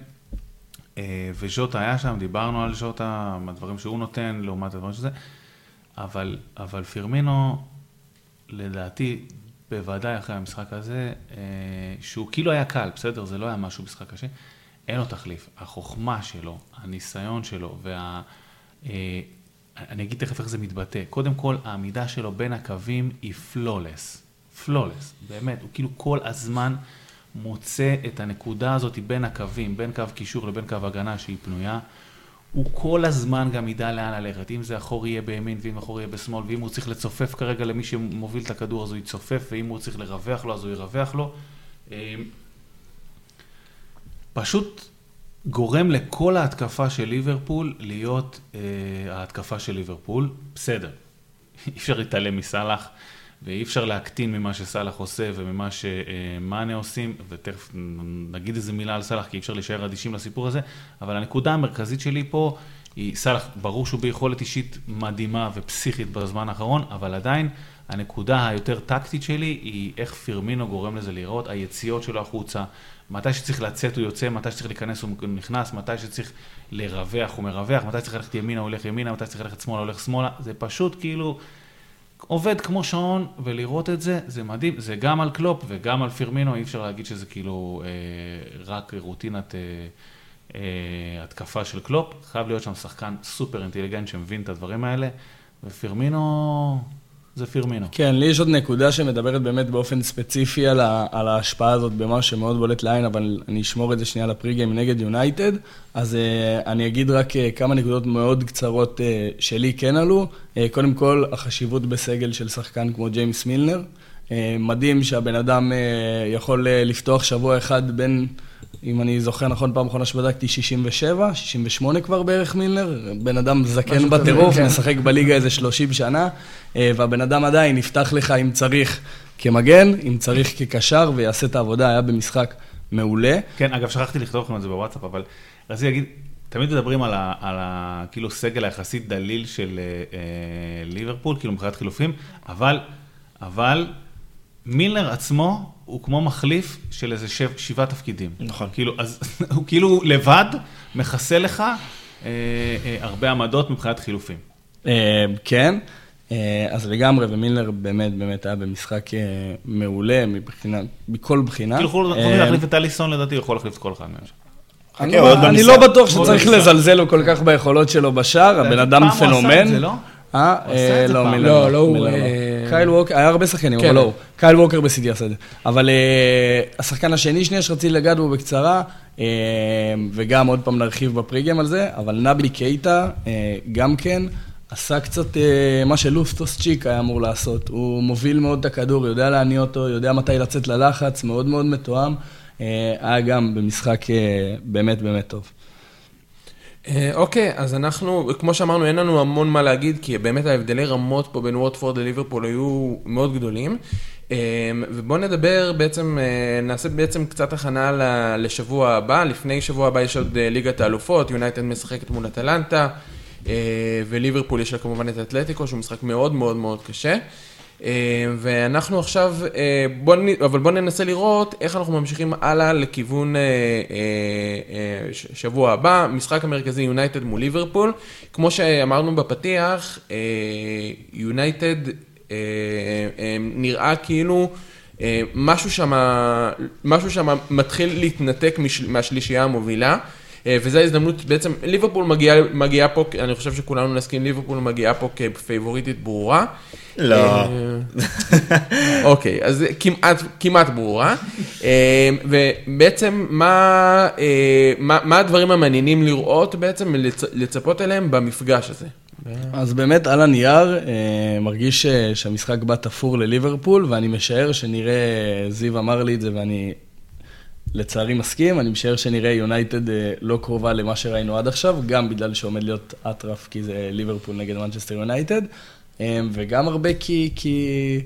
אה, וז'וטה היה שם, דיברנו על ז'וטה, הדברים שהוא נותן לעומת הדברים שזה, אבל, אבל פירמינו, לדעתי, בוודאי אחרי המשחק הזה, אה, שהוא כאילו היה קל, בסדר? זה לא היה משהו משחק קשה, אין לו תחליף. החוכמה שלו, הניסיון שלו, וה... אה, אני אגיד תכף איך זה מתבטא. קודם כל, העמידה שלו בין הקווים היא פלולס. פלולס, באמת, הוא כאילו כל הזמן מוצא את הנקודה הזאת בין הקווים, בין קו קישור לבין קו הגנה שהיא פנויה. הוא כל הזמן גם ידע לאן ללכת, אם זה אחור יהיה בימין ואם אחור יהיה בשמאל, ואם הוא צריך לצופף כרגע למי שמוביל את הכדור אז הוא יצופף, ואם הוא צריך לרווח לו אז הוא ירווח לו. אמ, פשוט גורם לכל ההתקפה של ליברפול להיות אה, ההתקפה של ליברפול. בסדר, <laughs> אי אפשר להתעלם מסאלח. ואי אפשר להקטין ממה שסאלח עושה וממה שמאנה עושים, ותכף נגיד איזה מילה על סאלח, כי אי אפשר להישאר אדישים לסיפור הזה, אבל הנקודה המרכזית שלי פה היא, סאלח, ברור שהוא ביכולת אישית מדהימה ופסיכית בזמן האחרון, אבל עדיין הנקודה היותר טקטית שלי היא איך פירמינו גורם לזה לראות, היציאות שלו החוצה, מתי שצריך לצאת הוא יוצא, מתי שצריך להיכנס הוא נכנס, מתי שצריך לרווח הוא מרווח, מתי שצריך ללכת ימינה הוא הולך ימינה, מתי שצריך ללכת שמאלה הוא הולך שמאלה, זה פשוט כאילו... עובד כמו שעון, ולראות את זה, זה מדהים. זה גם על קלופ וגם על פירמינו, אי אפשר להגיד שזה כאילו אה, רק רוטינת אה, אה, התקפה של קלופ. חייב להיות שם שחקן סופר אינטליגנט שמבין את הדברים האלה, ופירמינו... זה פירמינו. כן, לי יש עוד נקודה שמדברת באמת באופן ספציפי על, ה, על ההשפעה הזאת במה שמאוד בולט לעין, אבל אני אשמור את זה שנייה ל pregame נגד יונייטד. אז אה, אני אגיד רק אה, כמה נקודות מאוד קצרות אה, שלי כן עלו. אה, קודם כל, החשיבות בסגל של שחקן כמו ג'יימס מילנר. אה, מדהים שהבן אדם אה, יכול אה, לפתוח שבוע אחד בין... אם אני זוכר נכון, פעם אחרונה שבדקתי 67, 68 כבר בערך מילנר, בן אדם זקן בטירוף, כן. משחק בליגה איזה 30 שנה, אה, והבן אדם עדיין יפתח לך אם צריך כמגן, אם צריך כקשר, ויעשה את העבודה, היה במשחק מעולה. כן, אגב, שכחתי לכתוב לכם את זה בוואטסאפ, אבל רציתי להגיד, תמיד מדברים על, ה, על ה, כאילו סגל היחסית דליל של אה, אה ליברפול, כאילו מבחינת חילופים, אבל, אבל מילנר עצמו הוא כמו מחליף של איזה שב, שבעה תפקידים. נכון. כאילו, אז <laughs> הוא כאילו לבד מכסה לך אה, אה, הרבה עמדות מבחינת חילופים. אה, כן, אה, אז לגמרי, ומילנר באמת באמת היה במשחק אה, מעולה מבחינה, מכל בחינה. כאילו, אנחנו יכולים להחליף את אליסון, לדעתי, הוא יכול להחליף את כל אחד מהם. אני לא, לא בטוח שצריך לזלזל לו כל כך ביכולות שלו בשער, הבן אדם פנומן. פעם הוא עשה את זה, לא? אה? אה לא, מילר לא. לא, הוא... אה, קייל ווקר, היה הרבה שחקנים, אבל כן. לא. קייל ווקר בסיטי עשה את זה. אבל אה, השחקן השני שנייה שרציתי לגעת בו בקצרה, וגם עוד פעם נרחיב בפריגם על זה, אבל נבי קייטה, גם כן, עשה קצת מה שלוסטוס צ'יק היה אמור לעשות. הוא מוביל מאוד את הכדור, יודע להניע אותו, יודע מתי לצאת ללחץ, מאוד מאוד מתואם. היה גם במשחק באמת באמת טוב. אה, אוקיי, אז אנחנו, כמו שאמרנו, אין לנו המון מה להגיד, כי באמת ההבדלי רמות פה בין ווטפורד לליברפול היו מאוד גדולים. אה, ובואו נדבר בעצם, אה, נעשה בעצם קצת הכנה לשבוע הבא. לפני שבוע הבא יש עוד ליגת האלופות, יונייטד משחקת מול אטלנטה, וליברפול יש לה כמובן את אתלטיקו, שהוא משחק מאוד מאוד מאוד קשה. אה, ואנחנו עכשיו, אה, בוא, אבל בואו ננסה לראות איך אנחנו ממשיכים הלאה לכיוון אה, שבוע הבא, משחק המרכזי יונייטד מול ליברפול. כמו שאמרנו בפתיח, יונייטד נראה כאילו משהו שם, מתחיל להתנתק מהשלישייה המובילה. וזו ההזדמנות, בעצם ליברפול מגיעה מגיע פה, אני חושב שכולנו נסכים, ליברפול מגיעה פה כפייבוריטית ברורה. לא. אה, <laughs> אוקיי, אז כמעט, כמעט ברורה. אה, ובעצם מה, אה, מה, מה הדברים המעניינים לראות בעצם, לצפות אליהם במפגש הזה? אז באמת, על הנייר, מרגיש שהמשחק בא תפור לליברפול, ואני משער שנראה, זיו אמר לי את זה ואני לצערי מסכים, אני משער שנראה יונייטד לא קרובה למה שראינו עד עכשיו, גם בגלל שעומד להיות אטרף, כי זה ליברפול נגד מנצ'סטר יונייטד. אמ, וגם הרבה כי... כי...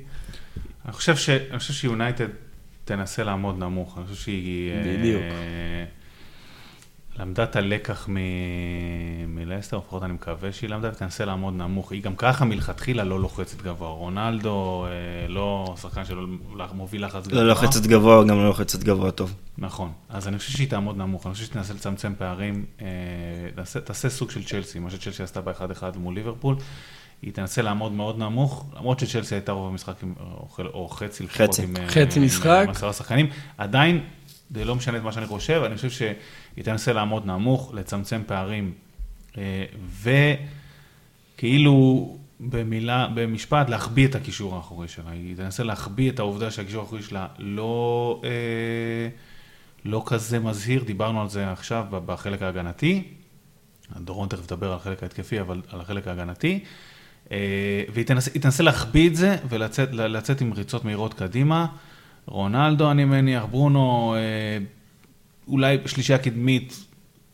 אני חושב, ש... אני חושב שיונייטד תנסה לעמוד נמוך, אני חושב שהיא... בדיוק. אה, למדה את הלקח מ... מלסטר, לפחות אני מקווה שהיא למדה ותנסה לעמוד נמוך. היא גם ככה מלכתחילה לא לוחצת גבוה. רונלדו אה, לא שחקן שלא מוביל לחץ גבוה. לא לוחצת גבוה, גם לא לוחצת גבוה טוב. נכון. אז אני חושב שהיא תעמוד נמוך, אני חושב שהיא תנסה לצמצם פערים, אה, תעשה, תעשה סוג של צ'לסי, מה שצ'לסי עשתה ב-1-1 מול ליברפול. היא תנסה לעמוד מאוד נמוך, למרות שצ'לסי הייתה רוב המשחק עם, או, או חצי לפחות חצי. עם, חצי עם, משחק. עם עשרה שחקנים, עדיין, זה לא משנה את מה שאני חושב, אני חושב שהיא תנסה לעמוד נמוך, לצמצם פערים, אה, כאילו במילה, במשפט, להחביא את הקישור האחורי שלה. היא תנסה להחביא את העובדה שהקישור האחורי שלה לא, אה, לא כזה מזהיר, דיברנו על זה עכשיו בחלק ההגנתי. דורון תכף ידבר על החלק ההתקפי, אבל על החלק ההגנתי. אה, והיא תנסה, תנסה להחביא את זה ולצאת עם ריצות מהירות קדימה. רונלדו, אני מניח, ברונו, אה, אולי שלישייה קדמית,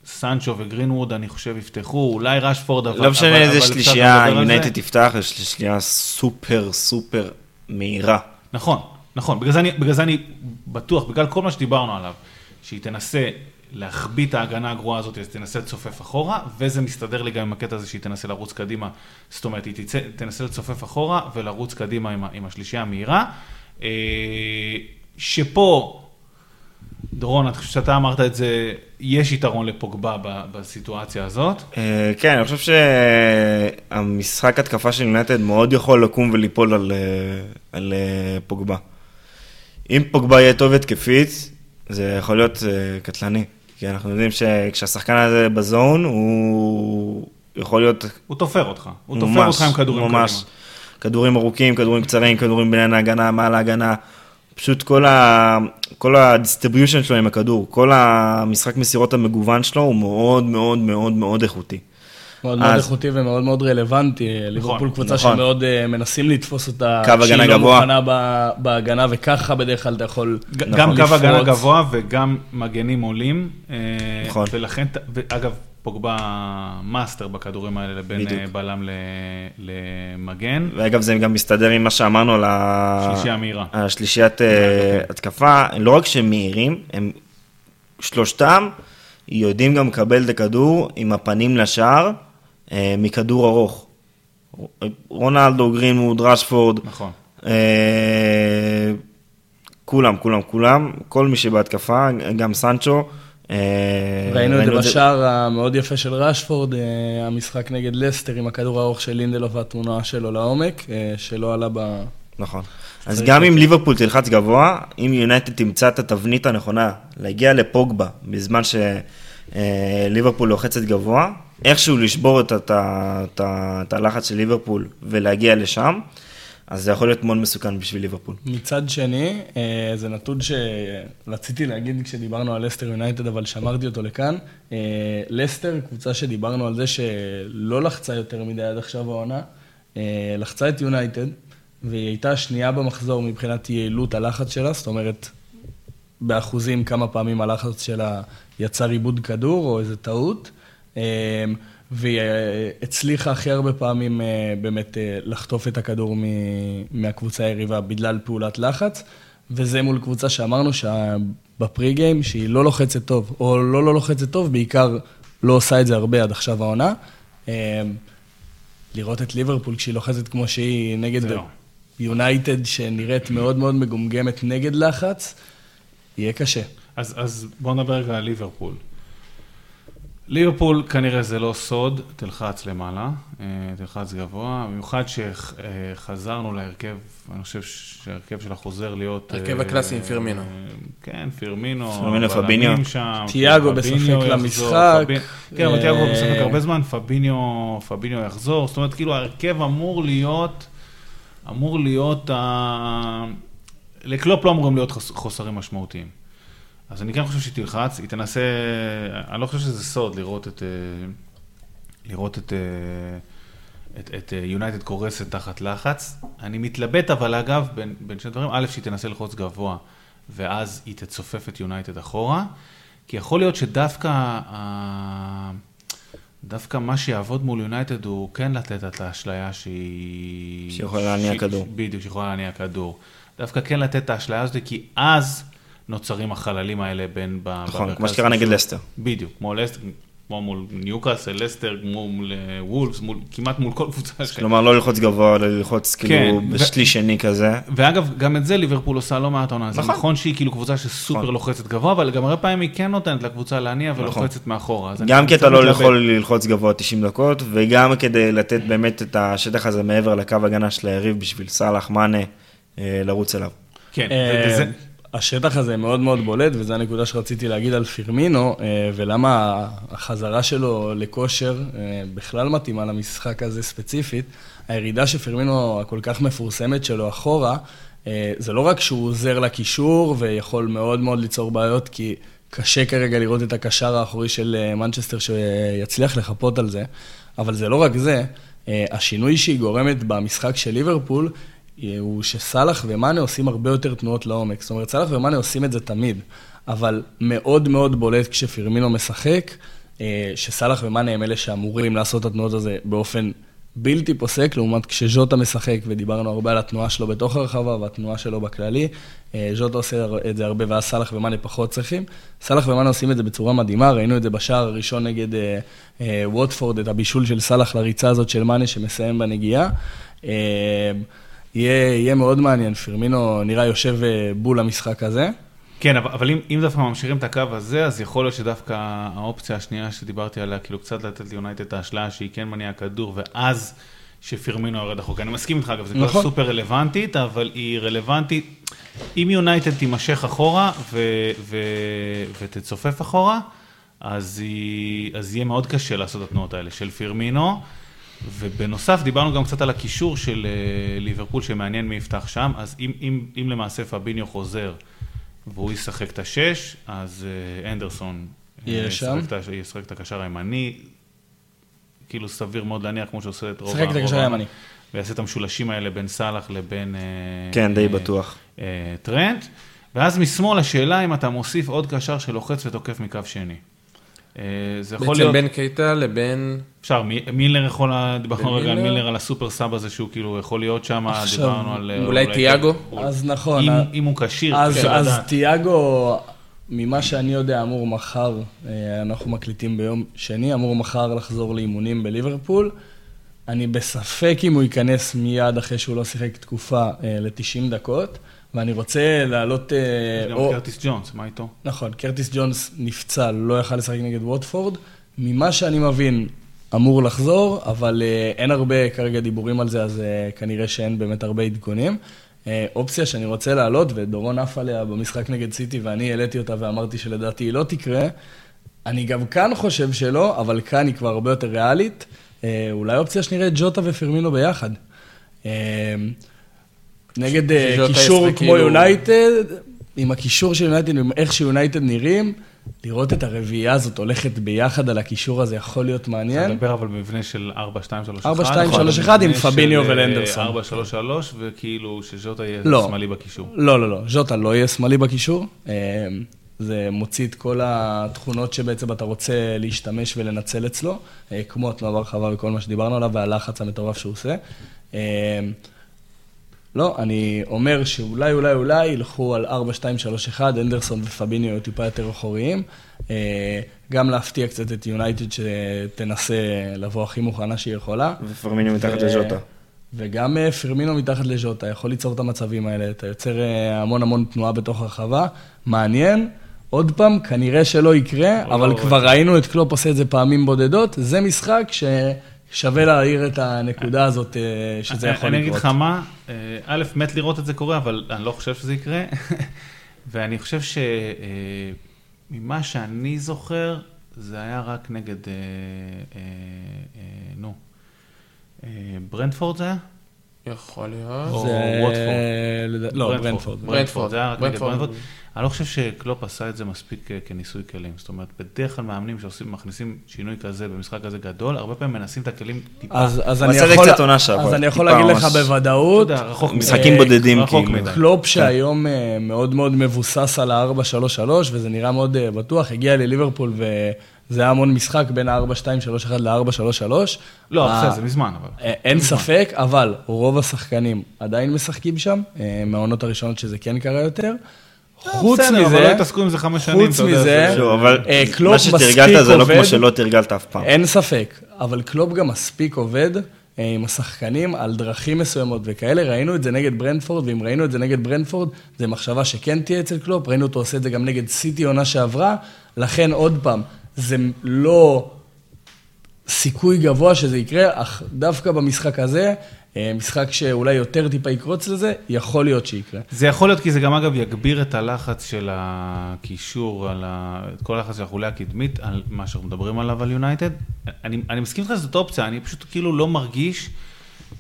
סנצ'ו וגרינווד, אני חושב, יפתחו, אולי רשפורד, אבל... לא משנה איזה שלישייה, יונייטד תפתח, יש שלישייה סופר סופר מהירה. נכון, נכון, בגלל זה, אני, בגלל זה אני בטוח, בגלל כל מה שדיברנו עליו, שהיא תנסה להחביא את ההגנה הגרועה הזאת, אז תנסה לצופף אחורה, וזה מסתדר לי גם עם הקטע הזה שהיא תנסה לרוץ קדימה, זאת אומרת, היא תצא, תנסה לצופף אחורה ולרוץ קדימה עם, עם השלישייה המהירה, שפה... דורון, אני חושב שאתה אמרת את זה, יש יתרון לפוגבה בסיטואציה הזאת? אה, כן, אני חושב שהמשחק התקפה של יונטד מאוד יכול לקום וליפול על, אה, על אה, פוגבה. אם פוגבה יהיה טוב התקפית, זה יכול להיות קטלני. כי אנחנו יודעים שכשהשחקן הזה ב zone, הוא יכול להיות... הוא תופר אותך. הוא תופר אותך עם כדורים ממש. קדימה. כדורים ארוכים, כדורים קצרים, כדורים בין ההגנה, מעל ההגנה. פשוט כל, ה... כל ה distribution שלו עם הכדור, כל המשחק מסירות המגוון שלו הוא מאוד מאוד מאוד מאוד איכותי. מאוד אז... מאוד איכותי ומאוד מאוד רלוונטי. נכון, ליברפול קבוצה נכון. שמאוד אה, מנסים לתפוס אותה, קו הגנה גבוה. שהיא לא מוכנה בהגנה, וככה בדרך כלל אתה יכול לפרוץ. גם קו הגנה גבוה וגם מגנים עולים. אה, נכון. ולכן, אגב, פוגבה master בכדורים האלה בין בדיוק. אה, בלם למגן. ואגב, זה גם מסתדר עם מה שאמרנו על השלישייה המהירה. השלישיית אה, התקפה, לא רק שהם מהירים, הם שלושתם יודעים גם לקבל את הכדור עם הפנים לשער אה, מכדור ארוך. רונלדו, גרינמוד, רשפורד. נכון. כולם, כולם, כולם, כל מי שבהתקפה, גם סנצ'ו. אה, ראינו את זה בשער המאוד יפה של רשפורד, אה, המשחק נגד לסטר עם הכדור הארוך של לינדלו והתמונה שלו לעומק, אה, שלא עלה ב... נכון. אז גם אם ליברפול תלחץ גבוה, אם יונייטד תמצא את התבנית הנכונה להגיע לפוגבה בזמן שליברפול לוחצת גבוה, איכשהו לשבור את הלחץ של ליברפול ולהגיע לשם, אז זה יכול להיות מאוד מסוכן בשביל ליברפול. מצד שני, אה, זה נתון שרציתי להגיד כשדיברנו על לסטר יונייטד, אבל שמרתי אותו לכאן. אה, לסטר, קבוצה שדיברנו על זה שלא לחצה יותר מדי עד עכשיו העונה, אה, לחצה את יונייטד, והיא הייתה שנייה במחזור מבחינת יעילות הלחץ שלה, זאת אומרת, באחוזים כמה פעמים הלחץ שלה יצר עיבוד כדור או איזה טעות. והיא אה, הצליחה הכי הרבה פעמים אה, באמת אה, לחטוף את הכדור מהקבוצה היריבה בגלל פעולת לחץ, וזה מול קבוצה שאמרנו שבפרי גיים שהיא לא לוחצת טוב, או לא לא לוחצת טוב, בעיקר לא עושה את זה הרבה עד עכשיו העונה. לראות את ליברפול כשהיא לוחצת כמו שהיא נגד יונייטד, שנראית מאוד מאוד מגומגמת נגד לחץ, יהיה קשה. אז, אז בואו נדבר רגע על ליברפול. ליברפול כנראה זה לא סוד, תלחץ למעלה, אה, תלחץ גבוה, במיוחד שחזרנו להרכב, אני חושב שהרכב שלה חוזר להיות... הרכב הקלאסי עם פירמינו. כן, פירמינו, פירמינו פביניו. תיאגו בספק למשחק. כן, אבל תיאגו בספק הרבה זמן, פביניו יחזור, זאת אומרת, כאילו ההרכב אמור להיות, אמור להיות, לקלופ לא אמורים להיות חוסרים משמעותיים. אז אני כן חושב שהיא תלחץ, היא תנסה, אני לא חושב שזה סוד לראות את, אה, לראות את, אה, את, את יונייטד קורסת תחת לחץ. אני מתלבט אבל אגב בין, בין שני דברים, א', שהיא תנסה ללחוץ גבוה, ואז היא תצופף את יונייטד אחורה, כי יכול להיות שדווקא דווקא מה שיעבוד מול יונייטד הוא כן לתת את האשליה שהיא... שיכולה להניע כדור. בדיוק, שיכולה להניע כדור. דווקא כן לתת את האשליה הזאת, כי אז... נוצרים החללים האלה בין... נכון, כמו שקרה נגד לסטר. בדיוק, כמו לסטר, כמו מול ניוקאסל, לסטר, כמו מול אה, וולפס, מול, כמעט מול כל קבוצה. כלומר, לא ללחוץ גבוה, אלא ללחוץ כאילו כן, בשליש שני כזה. ואגב, גם את זה ליברפול עושה לא מעט עונה. נכון. זה נכון שהיא כאילו קבוצה שסופר נכון. לוחצת גבוה, אבל גם הרבה פעמים היא כן נותנת לקבוצה להניע נכון. ולוחצת מאחורה. גם כי אתה לא יכול ללחוץ גבוה 90 דקות, וגם כדי לתת באמת את השטח הזה מעבר לקו הגנה של היריב בשביל סאלח מאנה אה, לרוץ אליו. כן, אה, וזה... השטח הזה מאוד מאוד בולט, וזו הנקודה שרציתי להגיד על פירמינו, אה, ולמה החזרה שלו לכושר אה, בכלל מתאימה למשחק הזה ספציפית. הירידה של פירמינו הכל כך מפורסמת שלו אחורה, אה, זה לא רק שהוא עוזר לקישור ויכול מאוד מאוד ליצור בעיות, כי קשה כרגע לראות את הקשר האחורי של מנצ'סטר שיצליח לחפות על זה, אבל זה לא רק זה, השינוי שהיא גורמת במשחק של ליברפול, הוא שסאלח ומאנה עושים הרבה יותר תנועות לעומק. זאת אומרת, סאלח ומאנה עושים את זה תמיד, אבל מאוד מאוד בולט כשפירמינו משחק, אה, שסאלח ומאנה הם אלה שאמורים לעשות את התנועות הזה באופן בלתי פוסק, לעומת כשז'וטה משחק, ודיברנו הרבה על התנועה שלו בתוך הרחבה והתנועה שלו בכללי. אה, ז'וטה עושה את זה הרבה, ואז סאלח ומאנה פחות צריכים. סאלח ומאנה עושים את זה בצורה מדהימה, ראינו את זה בשער הראשון נגד אה, אה, ווטפורד, את הבישול של סאלח לריצה הזאת של מאנה שמסיים בנגיעה. אה, יהיה, יהיה מאוד מעניין, פירמינו נראה יושב אה, בול המשחק הזה. כן, אבל, אם, אם דווקא ממשיכים את הקו הזה, אז יכול להיות שדווקא האופציה השנייה שדיברתי עליה, כאילו קצת לתת ליונייטד את האשליה שהיא כן מניעה כדור, ואז שפירמינו יורד החוק. אני מסכים איתך, אגב, זו נכון. סופר רלוונטית, אבל היא רלוונטית. אם יונייטד תימשך אחורה ו, ו, ותצופף אחורה, אז, היא, אז יהיה מאוד קשה לעשות את התנועות האלה של פירמינו. ובנוסף, דיברנו גם קצת על הקישור של אה, ליברפול, שמעניין מי יפתח שם, אז אם, אם, אם למעשה פביניו חוזר והוא ישחק את השש, אז אה, אנדרסון אה, יהיה שם. ישחק את הקשר הימני, כאילו סביר מאוד להניח, כמו שעושה את רוב... ישחק את הקשר הימני. ויעשה את המשולשים האלה בין סאלח לבין... כן, די בטוח. טרנט. ואז משמאל השאלה אם אתה מוסיף עוד קשר שלוחץ ותוקף מקו שני. אה, זה יכול להיות... בעצם בין קייטה לבין... אפשר, מילר יכול, דיברנו רגע על מילר, על הסופר סאב הזה שהוא כאילו יכול להיות שם, דיברנו על... אה, אולי תיאגו? אז נכון. אם הוא כשיר. אז תיאגו, ממה שאני יודע, אמור מחר, אה, אנחנו מקליטים ביום שני, אמור מחר לחזור לאימונים בליברפול. אני בספק אם הוא ייכנס מיד אחרי שהוא לא שיחק תקופה ל-90 דקות. ואני רוצה להעלות... אה, יש גם. קרטיס ג'ונס, מה איתו? נכון, קרטיס ג'ונס נפצע, לא יכל לשחק נגד ווטפורד. ממה שאני מבין, אמור לחזור, אבל uh, אין הרבה כרגע דיבורים על זה, אז uh, כנראה שאין באמת הרבה עדכונים. אופציה שאני רוצה להעלות, ודורון עף עליה במשחק נגד סיטי, ואני העליתי אותה ואמרתי שלדעתי היא לא תקרה. אני גם כאן חושב שלא, אבל כאן היא כבר הרבה יותר ריאלית. אולי אופציה שנראה את ג'וטה ופרמינו ביחד. נגד אה, קישור כמו כאילו- יונייטד, עם הקישור של יונייטד, עם איך שיונייטד נראים, לראות את הרביעייה הזאת הולכת ביחד על הקישור הזה יכול להיות מעניין. אתה מדבר אבל במבנה של 4-2-3-1. 4-2-3-1 עם פביניו ולנדרסון. 4-3-3 וכאילו שז'וטה יהיה לא. שמאלי בקישור. לא, לא, לא, ז'וטה לא יהיה שמאלי בקישור. אה, זה מוציא את כל התכונות שבעצם אתה רוצה להשתמש ולנצל אצלו, אה, כמו התנועה ברחבה וכל מה שדיברנו עליו, והלחץ המטורף שהוא עושה. לא, אני אומר שאולי, אולי, אולי ילכו על 4, 2, 3, 1, אנדרסון ופביניו יהיו טיפה יותר אחוריים. אה, גם להפתיע קצת את יונייטד שתנסה לבוא הכי מוכנה שהיא יכולה. ופרמיניו מתחת לז'וטה. וגם אה, פרמינו מתחת לז'וטה, יכול ליצור את המצבים האלה, אתה יוצר אה, המון המון תנועה בתוך הרחבה, מעניין. עוד פעם, כנראה שלא יקרה, אבל לא כבר ראינו את קלופ עושה את זה פעמים בודדות, זה משחק ש... שווה להעיר את הנקודה הזאת אה, שזה יכול לקרות. אני אגיד לך מה, אה, א', מת לראות את זה קורה, אבל אני לא חושב שזה יקרה. <laughs> ואני חושב שממה אה, שאני זוכר, זה היה רק נגד, נו, ברנדפורד זה היה? יכול להיות. או ווטפורד. לא, ברנדפורד. ברנדפורד, זה היה רק נגד ברנדפורד. אני לא חושב שקלופ עשה את זה מספיק אה, כניסוי כלים. זאת אומרת, בדרך כלל מאמנים שעושים, מכניסים שינוי כזה במשחק כזה גדול, הרבה פעמים מנסים את הכלים טיפה. אז, אני, יכול, אז אני יכול להגיד לך בוודאות, רחוק משחקים אה, בודדים כאילו. קלופ כן. שהיום אה, מאוד מאוד מבוסס על ה-4-3-3, וזה נראה מאוד בטוח, הגיע לליברפול ו... זה היה המון משחק בין ה-4-2-3-1 ל-4-3-3. לא, בסדר, זה מזמן, אבל. אין ספק, אבל רוב השחקנים עדיין משחקים שם, מהעונות הראשונות שזה כן קרה יותר. חוץ מזה, אבל לא התעסקו עם זה חמש שנים, חוץ מזה, אבל אה, מה שתרגלת זה לא כמו שלא תרגלת אף פעם. אין ספק, אבל קלופ גם מספיק עובד אה, עם השחקנים על דרכים מסוימות וכאלה, ראינו את זה נגד ברנדפורד, ואם ראינו את זה נגד ברנדפורד, זו מחשבה שכן תהיה אצל קלופ, ראינו אותו עושה את זה גם נגד סיטי עונה שעברה, לכן עוד פעם, זה לא סיכוי גבוה שזה יקרה, אך דווקא במשחק הזה, אה, משחק שאולי יותר טיפה יקרוץ לזה, יכול להיות שיקרה. זה יכול להיות כי זה גם אגב יגביר את הלחץ של הקישור, על ה... את כל הלחץ של החוליה הקדמית, על מה שאנחנו מדברים עליו על יונייטד. אני, אני מסכים איתך שזאת אופציה, אני פשוט כאילו לא מרגיש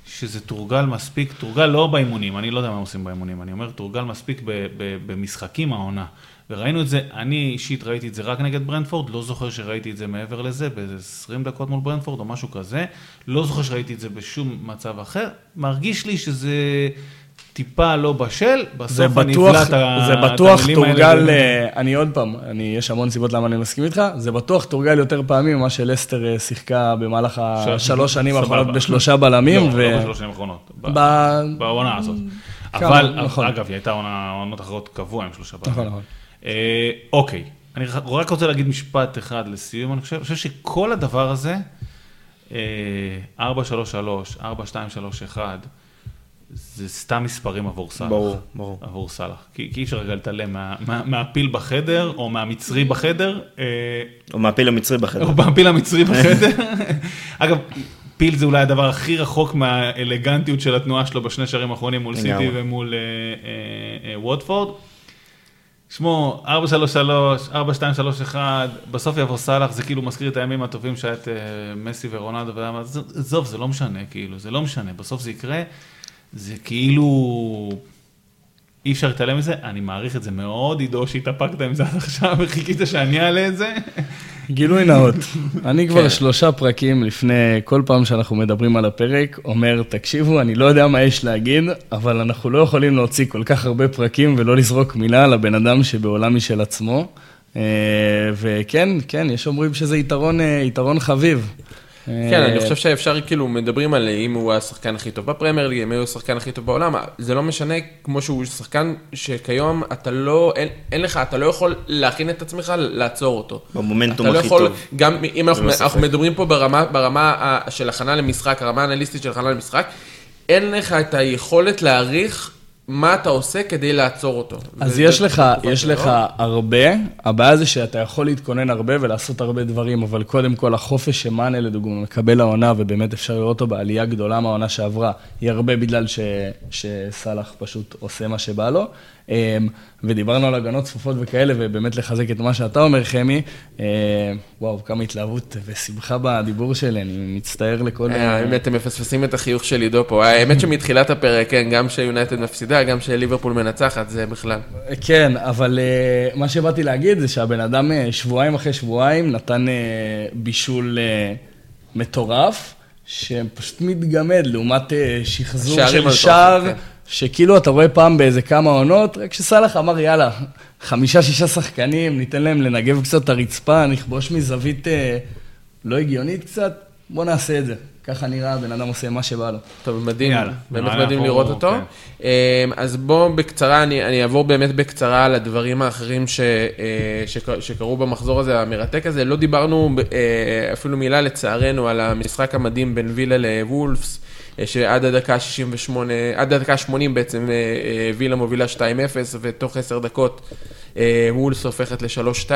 שזה תורגל מספיק, תורגל לא באימונים, אני לא יודע מה עושים באימונים, אני אומר תורגל מספיק ב, ב, במשחקים העונה. וראינו את זה, אני אישית ראיתי את זה רק נגד ברנדפורד, לא זוכר שראיתי את זה מעבר לזה, באיזה 20 דקות מול ברנדפורד או משהו כזה, לא זוכר שראיתי את זה בשום מצב אחר, מרגיש לי שזה טיפה לא בשל, בסוף אני אבלע את המילים זה בטוח תורגל, אה, אני עוד פעם, אני, יש המון סיבות למה אני מסכים איתך, זה בטוח תורגל יותר פעמים ממה שלסטר אה, שיחקה במהלך השלוש שנים האחרונות בשלושה בלמים. לא, לא בשלוש שנים האחרונות, בעונה הזאת. אבל, נכון. אגב, היא הייתה עונות אחרות קבוע עם שלושה בלמים. נכון, נכון. אה, אוקיי, אני רק רוצה להגיד משפט אחד לסיום, אני חושב, חושב שכל הדבר הזה, 433, 4231, זה סתם מספרים עבור סאלח. ברור, ברור. עבור סאלח. כי, כי אי אפשר רגע להתעלם מה, מה, מהפיל בחדר, או מהמצרי בחדר. אה, או מהפיל המצרי בחדר. או מהפיל המצרי בחדר. <laughs> אגב, פיל זה אולי הדבר הכי רחוק מהאלגנטיות של התנועה שלו בשני שערים האחרונים מול סיטי ומול אה, אה, אה, ווטפורד. שמו, 433, 4231, בסוף יבוא סאלח, זה כאילו מזכיר את הימים הטובים שהיה את uh, מסי ורונלדו, עזוב, זה לא משנה, כאילו, זה לא משנה, בסוף זה יקרה, זה כאילו, אי אפשר להתעלם מזה, אני מעריך את זה מאוד, עידו שהתאפקת עם זה עד עכשיו וחיכית שאני אעלה את זה. גילוי נאות, <laughs> אני כבר כן. שלושה פרקים לפני כל פעם שאנחנו מדברים על הפרק, אומר, תקשיבו, אני לא יודע מה יש להגיד, אבל אנחנו לא יכולים להוציא כל כך הרבה פרקים ולא לזרוק מילה על הבן אדם שבעולם משל עצמו. אה, וכן, כן, יש אומרים שזה יתרון, אה, יתרון חביב. כן, אני חושב שאפשר, כאילו, מדברים על אם הוא השחקן הכי טוב בפרמייר ליג, אם הוא השחקן הכי טוב בעולם, זה לא משנה, כמו שהוא שחקן שכיום אתה לא, אין, אין לך, אתה לא יכול להכין את עצמך לעצור אותו. במומנטום לא הכי יכול, טוב. גם אם אנחנו, אנחנו מדברים פה ברמה, ברמה של הכנה למשחק, הרמה האנליסטית של הכנה למשחק, אין לך את היכולת להעריך מה אתה עושה כדי לעצור אותו. אז יש לך, יש לך הרבה, הבעיה זה שאתה יכול להתכונן הרבה ולעשות הרבה דברים, אבל קודם כל החופש שמאנה לדוגמה מקבל העונה, ובאמת אפשר לראות אותו בעלייה גדולה מהעונה שעברה, היא הרבה בגלל שסאלח פשוט עושה מה שבא לו. אמ, ודיברנו על הגנות צפופות וכאלה, ובאמת לחזק את מה שאתה אומר, חמי. אמ, וואו, כמה התלהבות ושמחה בדיבור שלי, אני מצטער לכל... אה, האמת, אתם מפספסים את החיוך של עידו פה. האמת שמתחילת הפרק, כן, גם שיונייטד מפסידה, גם שליברפול מנצחת, זה בכלל. כן, אבל אה, מה שבאתי להגיד זה שהבן אדם אה, שבועיים אחרי שבועיים נתן בישול מטורף. שפשוט מתגמד לעומת שחזור של שער, כן. שכאילו אתה רואה פעם באיזה כמה עונות, רק שסאלח אמר, יאללה, חמישה-שישה שחקנים, ניתן להם לנגב קצת את הרצפה, נכבוש מזווית אה, לא הגיונית קצת, בוא נעשה את זה. ככה נראה, הבן אדם עושה מה שבא לו. טוב, מדהים, יאללה, באמת מדהים לראות אותו. כן. אמ, אז בואו בקצרה, אני, אני אעבור באמת בקצרה על הדברים האחרים ש, אה, שקרו במחזור הזה, המרתק הזה. לא דיברנו אה, אפילו מילה, לצערנו, על המשחק המדהים בין וילה לוולפס. אה, שעד הדקה 68, עד הדקה 80 בעצם וילה מובילה 2-0, ותוך 10 דקות וולס הופכת ל-3-2,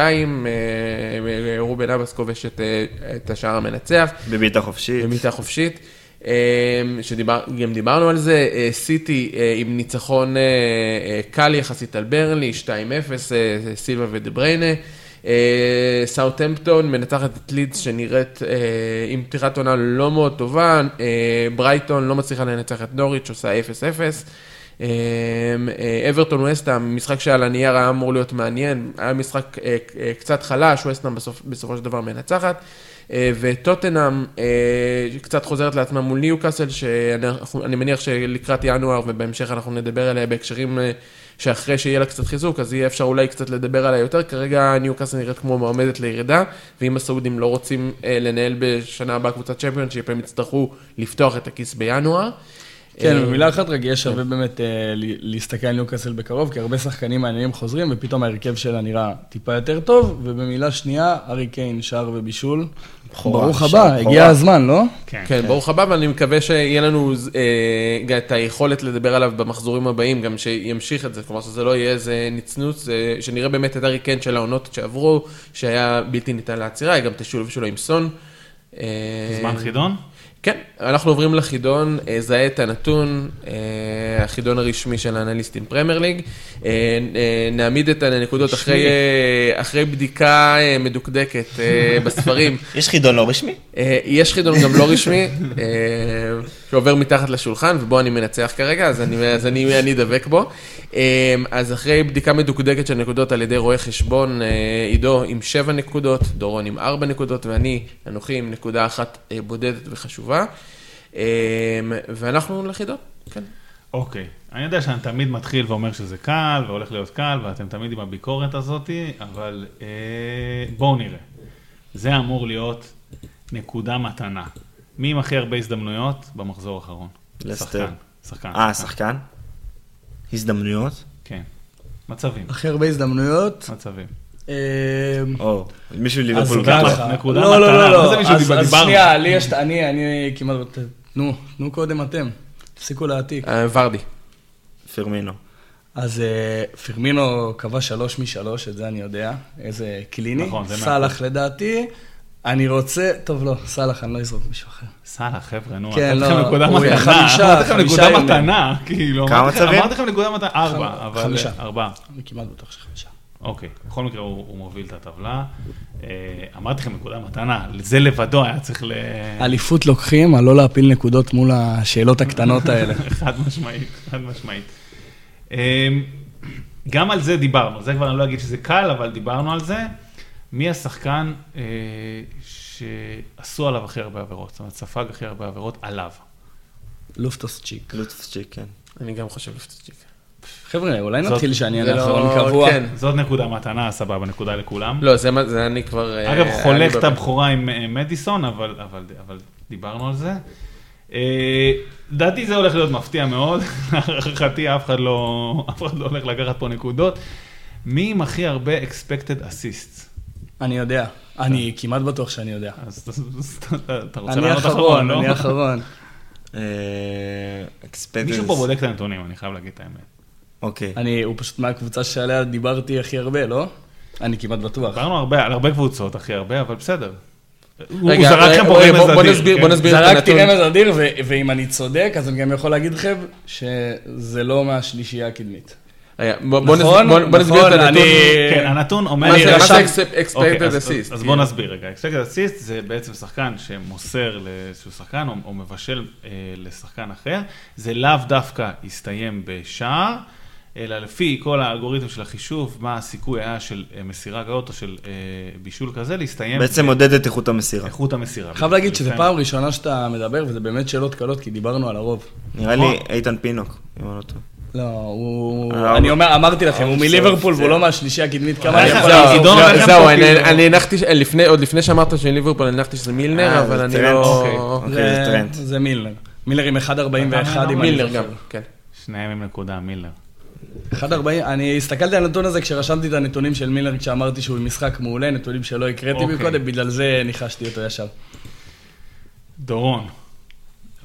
רובן אבס כובש את השער המנצח. בבעיטה חופשית. בבעיטה חופשית. שגם דיברנו על זה, סיטי עם ניצחון קל יחסית על ברנלי, 2-0, סילבה ודבריינה. סאוטהמפטון מנצחת את לידס שנראית עם פתיחת עונה לא מאוד טובה, ברייטון לא מצליחה לנצח את נוריץ', עושה 0-0. אברטון וסטאם, משחק שעל הנייר היה אמור להיות מעניין, היה משחק קצת חלש, וסטאם בסופו של דבר מנצחת. וטוטנאם קצת חוזרת לעצמה מול ניוקאסל, שאני מניח שלקראת ינואר ובהמשך אנחנו נדבר עליה בהקשרים שאחרי שיהיה לה קצת חיזוק, אז יהיה אפשר אולי קצת לדבר עליה יותר. כרגע ניוקאסל נראית כמו מועמדת לירידה, ואם הסעודים לא רוצים לנהל בשנה הבאה קבוצת צ'מפיונשיפ, הם יצטרכו לפתוח את הכיס בינואר. כן, במילה אחת רק יהיה שווה באמת להסתכל על ניוקאסל בקרוב, כי הרבה שחקנים מעניינים חוזרים, ופתאום ההרכב שלה נראה טיפה יותר טוב, ובמילה שנייה, ארי קיין, שער ובישול. ברוך הבא, הגיע הזמן, לא? כן, כן, ברוך הבא, ואני מקווה שיהיה לנו אה, את היכולת לדבר עליו במחזורים הבאים, גם שימשיך את זה, כלומר שזה לא יהיה איזה נצנוץ, שנראה באמת את ארי קיין של העונות שעברו, שהיה בלתי ניתן לעצירה, גם תשולב שלו עם סון. אה, זמן חידון? כן, אנחנו עוברים לחידון, אה, זהה את הנתון, אה, החידון הרשמי של האנליסטים פרמייר ליג. נעמיד את הנקודות אחרי, אה, אחרי בדיקה מדוקדקת <laughs> בספרים. יש חידון לא רשמי? יש חידון גם לא רשמי, שעובר מתחת לשולחן, ובו אני מנצח כרגע, אז אני, אז אני, אני דבק בו. אה, אז אחרי בדיקה מדוקדקת של נקודות על ידי רואה חשבון, אה, עידו עם 7 נקודות, דורון עם 4 נקודות, ואני, אנוכי עם נקודה אחת אה, בודדת וחשובה. אה, ואנחנו לחידון, כן. אוקיי. אני יודע שאני תמיד מתחיל ואומר שזה קל, והולך להיות קל, ואתם תמיד עם הביקורת הזאת, אבל אה, בואו נראה. זה אמור להיות נקודה מתנה. מי עם הכי הרבה הזדמנויות במחזור האחרון? לסטר. שחקן. שחקן. אה, שחקן? הזדמנויות? כן. מצבים. הכי הרבה הזדמנויות. מצבים. אה, או, מישהו ליברפול ככה. נקודה לא, לא. לא, מה זה לא. מישהו אז-? שנייה, לי יש, אני, אני כמעט, תנו, תנו קודם אתם. תפסיקו להעתיק. אה, ורדי. פרמינו. אז אה, פרמינו קבע שלוש משלוש, את זה אני יודע. איזה קליני. נכון, זה מאה סאלח לדעתי. אני רוצה, טוב לא, סאלח, אני לא אזרוק מישהו אחר. סאלח, חבר'ה, נו, כן, לא, נקודה הוא מתנה, חמישה, אמרתי לכם חמישה נקודה. מתנה, כאילו, כמה אמרתי לכם- מצבים? אמרתי לכם נקודה מתנה, ארבע, חמ- אבל חמישה. ארבעה. אני כמעט בטוח שחמישה. אוקיי, בכל מקרה הוא הוא מוביל את הטבלה. אה, אמרתי לכם נקודה מתנה, זה לבדו היה צריך ל... אליפות לוקחים, על לא להפיל נקודות מול השאלות הקטנות האלה. <laughs> חד משמעית, חד משמעית. אה, גם על זה דיברנו, זה כבר אני לא אגיד שזה קל, אבל דיברנו על זה. מי השחקן אה, שעשו עליו הכי הרבה עבירות? זאת אומרת, ספג הכי הרבה עבירות עליו. לופטוס צ'יק. לוטפצ'יק, כן. אני גם חושב לפצ'יק. חבר'ה, אולי זאת- נתחיל שאני אענה לא- אחרון קבוע. כן. זאת נקודה מתנה, סבבה, נקודה לכולם. לא, זה זה אני כבר... אה, אגב, אני חולק את. הבכורה עם אה, מדיסון, אבל, אבל, אבל דיברנו על זה. אה, לדעתי זה הולך להיות מפתיע מאוד, <laughs> להערכתי לא, אף אחד לא הולך לקחת פה נקודות. מי עם הכי הרבה expected assists? אני יודע. אני כמעט בטוח שאני יודע. אז אתה- רוצה אני לענות אחרון, אחרון, לא? אני אחרון. <laughs> אה, אקספדנס. מישהו פה בודק את הנתונים, אני חייב להגיד את האמת. אוקיי. אני, הוא פשוט מהקבוצה שעליה דיברתי הכי הרבה, לא? אני כמעט בטוח. דיברנו הרבה, על הרבה קבוצות, הכי הרבה, אבל בסדר. הוא רגע, זרק לכם פה רגע, רמז בוא- בוא אדיר, נסביר- כן? בוא נסביר. את זרקתי הנתון. רמז אדיר, ואם אני צודק, אז אני גם יכול להגיד לכם שזה לא מהשלישייה הקדמית. בוא- בוא נכון, נסביר- בוא- נסביר את נכון, הנתון. אני- כן, הנתון אומר... מה זה- expected אוקיי, אז- assist? אז- אז? בוא נסביר רגע. expected assist זה בעצם שחקן שמוסר לאיזשהו שחקן או, או מבשל אה, לשחקן אחר. זה לאו דווקא יסתיים בשער, אלא לפי כל האלגוריתם של החישוב, מה הסיכוי היה של אה, מסירה כזאת או של אה, בישול כזה, להסתיים בעצם מודד את איכות המסירה. באיכות המסירה. חייב להגיד שזו פעם ראשונה שאתה מדבר, וזה באמת שאלות קלות, כי דיברנו על הרוב. נראה נכון. לי איתן פינוק, אם אני לא טועה. לא, הוא... אה, אני אומר, אמרתי לכם, הוא אה, מליברפול זה- והוא לא מהשלישייה הקדמית, כמה אה, אני זה- יכול? עידון זהו, אני- כאילו- אני הנחתי, עוד לפני שאמרת שאני ליברפול, אני הנחתי שזה מילנר, אבל זה אני. לא... אוקיי. אוקיי, זה טרנד. זה מילנר. מילנר עם 1.41 אם אני מילנר. גם, כן. שניהם עם נקודה, מילר. 1.40, אני הסתכלתי על הנתון הזה כשרשמתי את הנתונים של מילנר, כשאמרתי שהוא עם משחק מעולה, נתונים שלא הקראתי אוקיי. מקודם, בגלל זה ניחשתי אותו ישר. דורון.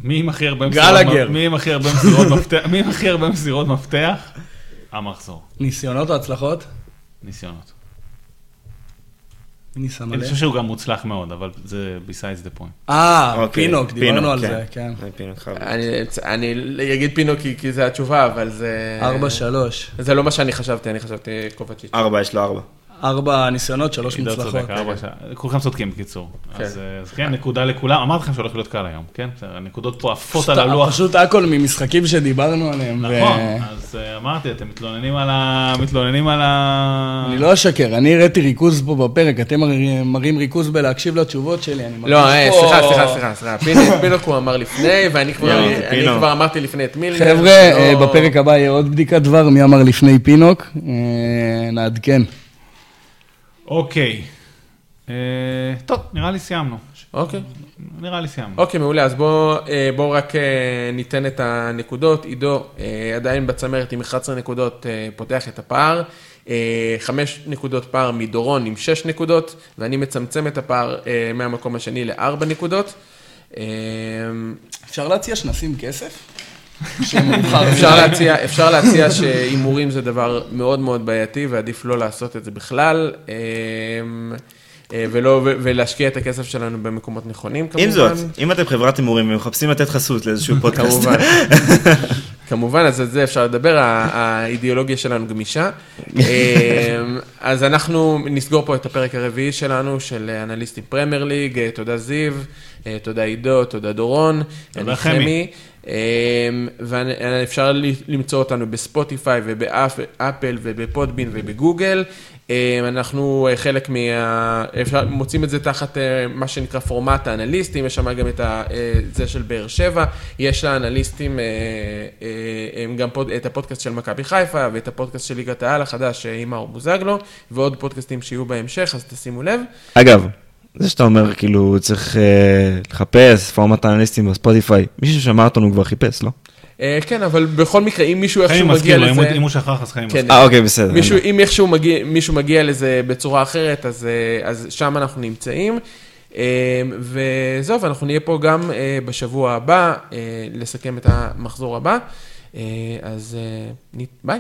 מי עם הכי הרבה גלגר. מסירות- מי עם הכי הרבה מסירות מפתח? מי עם הכי הרבה מסירות מפתח? המחזור. ניסיונות או הצלחות? ניסיונות. מי שם אני? חושב שהוא גם מוצלח מאוד, אבל זה besides the point. אה, אוקיי, פינוק, דיברנו פינוק, על כן. זה, כן. פינוק. אני- אני אגיד פינו כי כי זה התשובה, אבל זה... 4-3. זה לא מה שאני חשבתי, אני חשבתי קובצ'יץ'. ארבע, יש לו ארבע. ארבע ניסיונות, שלוש מוצלחות. כולכם צודקים בקיצור. כן. אז אה, אז כן, נקודה לכולם. אמרתי לכם שהולך להיות קל היום, כן? הנקודות פה עפות פשוט- על הלוח. פשוט הכל ממשחקים שדיברנו עליהם. נכון, אז אה, אמרתי, אתם מתלוננים על ה... מתלוננים על ה... אני לא אשקר, אני הראיתי ריכוז פה בפרק, אתם מראים- ריכוז בלהקשיב לתשובות שלי, לא, אה, סליחה, סליחה, סליחה, סליחה. פינו- פינוק הוא אמר לפני, ואני כבר. כבר אמרתי לפני את מילנר. חבר'ה, לא- בפרק הבא יהיה עוד בדיקת דבר, מי אמר לפני פינוק, נעדכן. אוקיי. אה, טוב, נראה לי סיימנו. אוקיי. נראה לי סיימנו. אוקיי, מעולה. אז בואו בוא רק אה, ניתן את הנקודות. עידו אה, עדיין בצמרת עם 11 נקודות אה, פותח את הפער. אה, חמש נקודות פער מדורון עם שש נקודות, ואני מצמצם את הפער אה, מהמקום השני לארבע נקודות. אה, אפשר להציע שנשים כסף? אפשר להציע, אפשר להציע שהימורים זה דבר מאוד מאוד בעייתי ועדיף לא לעשות את זה בכלל. אמ, אה, ולא, ולהשקיע את הכסף שלנו במקומות נכונים, כמובן. עם זאת, אם אתם חברת הימורים ומחפשים לתת חסות לאיזשהו <laughs> פודקאסט, כמובן. <laughs> כמובן, אז על זה אפשר לדבר, האידיאולוגיה שלנו גמישה. <laughs> אמ, אז אנחנו נסגור פה את הפרק הרביעי שלנו, של אנליסטים פרמייר ליג, אה, תודה זיו, תודה עידו, תודה דורון. תודה אני חמי. ואפשר למצוא אותנו בספוטיפיי ובאפל ובפודבין ובגוגל. אה, אנחנו אה, חלק מה... אפשר, מוצאים את זה תחת אה, מה שנקרא פורמט האנליסטים, יש שם גם את ה- אה, זה של באר שבע, יש לאנליסטים אה, אה, הם גם פוד, את הפודקאסט של מכבי חיפה ואת הפודקאסט של ליגת העל החדש אה, עם מאור בוזגלו, ועוד פודקאסטים שיהיו בהמשך, אז תשימו לב. אגב, זה שאתה אומר, כאילו, צריך אה, לחפש פורמט האנליסטים בספוטיפיי, מישהו שמע אותנו כבר חיפש, לא? אה, כן, אבל בכל מקרה, אם מישהו חיים איכשהו מגיע מזכיר לו, אם הוא- לזה... אם הוא שכח אז חיים כן, מזכיר. אה, אוקיי, בסדר. מישהו. אם איכשהו מגיע, מישהו מגיע לזה בצורה אחרת, אז, אה, אז שם אנחנו נמצאים. אה, וזהו, ואנחנו נהיה פה גם אה, בשבוע הבא, אה, לסכם את המחזור הבא. אה, אז אה, ביי.